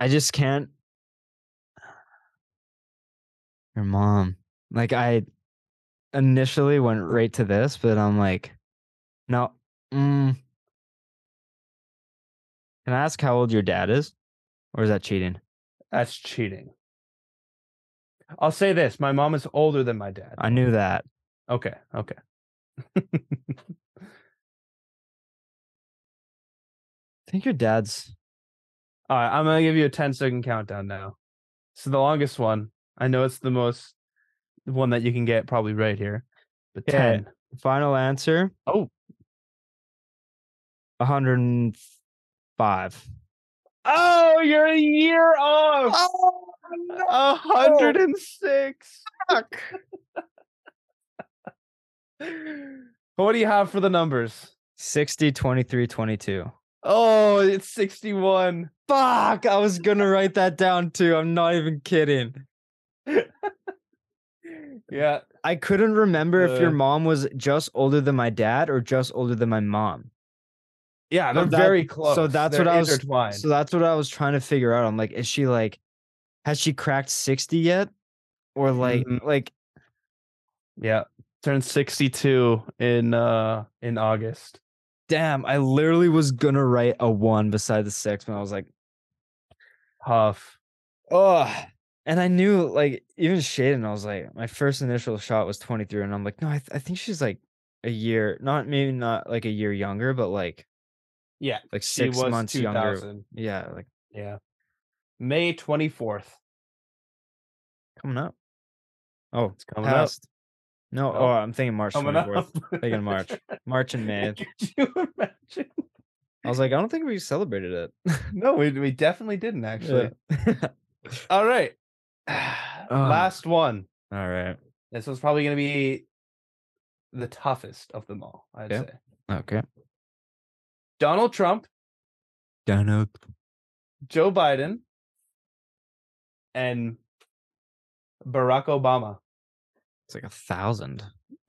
I just can't. Your mom. Like I initially went right to this, but I'm like, no. Mm. Can I ask how old your dad is? Or is that cheating? That's cheating. I'll say this: my mom is older than my dad. I knew that. Okay, okay. I think your dad's All right, I'm gonna give you a 10 second countdown now. So the longest one. I know it's the most one that you can get probably right here. But Okay. 10. final answer. Oh. 105. Oh, you're a year off. Oh, A hundred and six. Fuck. what do you have for the numbers? 60, 23, 22. Oh, it's 61. Fuck, I was gonna write that down too. I'm not even kidding. Yeah. I couldn't remember if your Uh. mom was just older than my dad or just older than my mom. Yeah, they're that- very close. So that's They're what I was. So that's what I was trying to figure out. I'm like, is she like, has she cracked 60 yet? Or like, Mhm. like, yeah. Turned 62 in uh in August. damn, I literally was gonna write a one beside the six, but I was like, Huff. oh. And I knew like even Shaden, I was like, my first initial shot was 23, and I'm like, no, I, th- I think she's like a year, not maybe not like a year younger, but like Yeah. like six months younger. Yeah, like Yeah. May 24th. coming up. Oh, It's coming up. No, Oh. oh, I'm thinking March 24th. Thinking March. March and May. Could you imagine? I was like, I don't think we celebrated it. No, we, we definitely didn't actually. Yeah. All right. Last one. All right. This was probably going to be the toughest of them all, I'd say. Okay. Donald Trump, Donald. Joe Biden, and Barack Obama. It's like a thousand.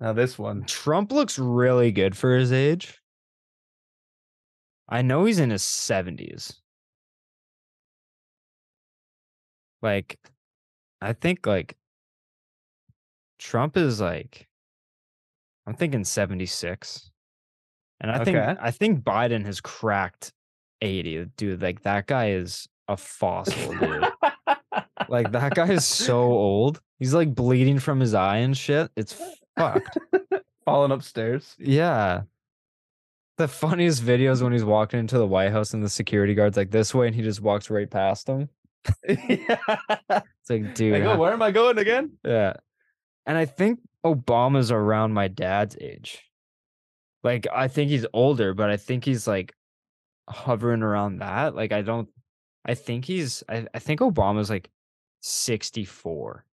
now this one. Trump looks really good for his age. I know he's in his 70s. Like, I think like Trump is like, I'm thinking 76. And I think I think Biden has cracked 80. Dude, like that guy is a fossil, dude. like that guy is so old. He's like bleeding from his eye and shit. It's fucked. Falling upstairs. Yeah. The funniest video is when he's walking into the White House and the security guard's like this way and he just walks right past him. yeah. It's like, dude. I go, how- where am I going again? yeah. And I think Obama's around my dad's age. Like, I think he's older, but I think he's like hovering around that. Like, I don't, I think he's, I, I think Obama's like 64.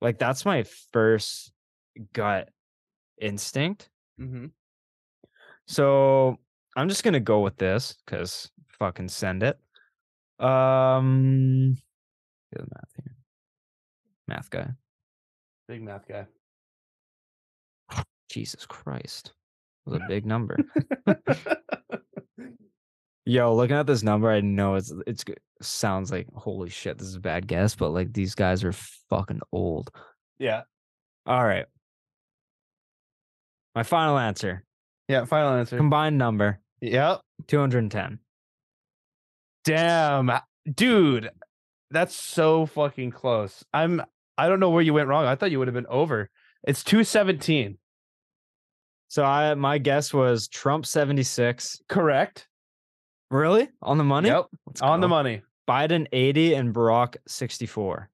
Like that's my first gut instinct. Mm-hmm. So I'm just gonna go with this because fucking send it. Um, do the math here. Math guy. Big math guy. Jesus Christ, it was a big number. Yo, looking at this number, I know it's it's sounds like holy shit, this is a bad guess, but like these guys are fucking old. yeah. All right. My final answer. Yeah. Final answer. Combined number Yep. 210. Damn, dude, that's so fucking close. I'm. I don't know where you went wrong. I thought you would have been over. It's two seventeen. So I my guess was Trump 76. Correct. Really? On the money? Yep. Let's On the money. Biden 80 and Barack 64.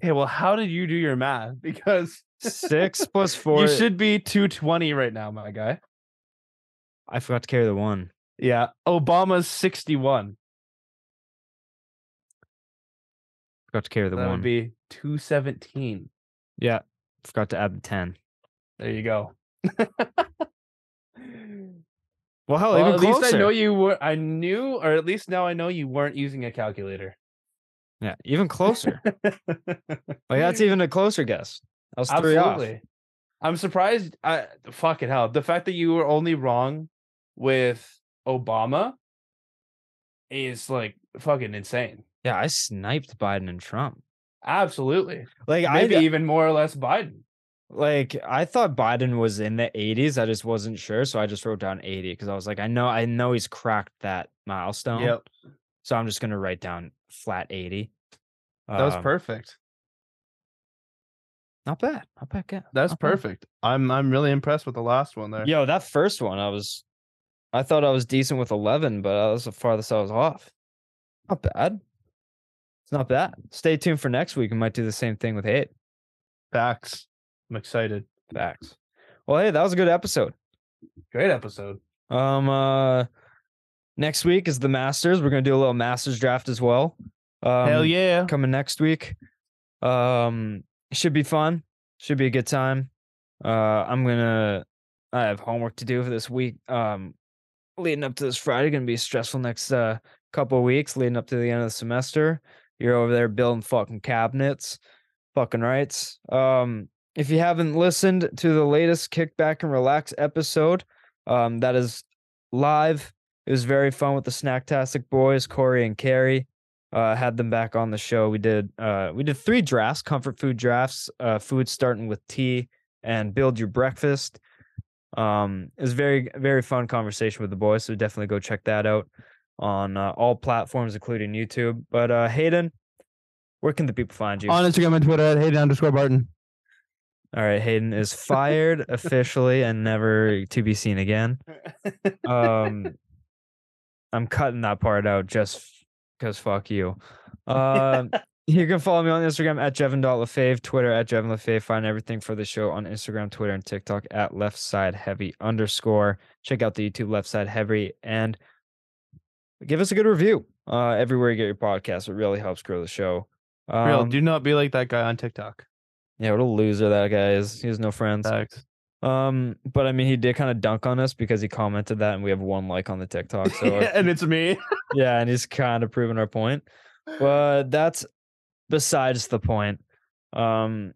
Hey, well, how did you do your math? Because Six plus four. you should be two twenty right now, my guy. I forgot to carry the one. Yeah. Obama's sixty one. Forgot to carry the That one. would be two seventeen. yeah. Forgot to add the 10. There you go. Well, hell, Well, at least. I know you were. I knew, or at least now I know you weren't using a calculator. Yeah, even closer. like that's even a closer guess. I was three off. Absolutely. I'm surprised. I fucking hell. The fact that you were only wrong with Obama is like fucking insane. Yeah, I sniped Biden and Trump. Absolutely. Like Maybe I even more or less Biden. like I thought Biden was in the 80s. I just wasn't sure, so I just wrote down 80 because I was like, I know, I know he's cracked that milestone. Yep. So I'm just gonna write down flat 80. That was Um, perfect. Not bad. Not bad. guess. That's not bad. perfect. I'm I'm really impressed with the last one there. Yo, that first one, I was, I thought I was decent with 11, but that was the farthest I was off. Not bad. It's not bad. Stay tuned for next week. We might do the same thing with eight. Facts. I'm excited. Facts. Well, hey, that was a good episode. Great episode. Um, uh, next week is the Masters. We're gonna do a little Masters draft as well. Um, Hell yeah. coming next week. Um, should be fun. Should be a good time. Uh, I'm gonna. I have homework to do for this week. Um, leading up to this Friday, gonna be stressful next uh couple weeks leading up to the end of the semester. You're over there building fucking cabinets, fucking rights. Um, if you haven't listened to the latest Kickback and Relax episode, um, that is live. It was very fun with the Snacktastic boys, Corey and Carrie uh, had them back on the show. We did uh, we did three drafts, comfort food drafts, uh, food starting with tea and build your breakfast. Um, it was very very fun conversation with the boys, so definitely go check that out on uh, all platforms, including YouTube. But uh, Haydn, where can the people find you? On Instagram and Twitter at Haydn underscore Barton. all right, Haydn is fired officially and never to be seen again. Um, I'm cutting that part out just because fuck you. Um, you can follow me on Instagram at Jevon.lefave, Twitter at Jevon Lefave. Find everything for the show on Instagram, Twitter, and TikTok at left side heavy underscore. Check out the YouTube left side heavy and give us a good review uh, everywhere you get your podcast. It really helps grow the show. Um, Real, do not be like that guy on TikTok. yeah, what a loser that guy is. He has no friends. Facts. Um, but I mean, he did kind of dunk on us because he commented that, and we have one like on the TikTok. So and it's me. yeah, and he's kind of proving our point. But that's besides the point. Um,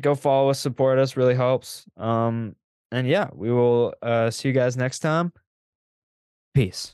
go follow us, support us, really helps. Um, and yeah, we will uh see you guys next time. Peace.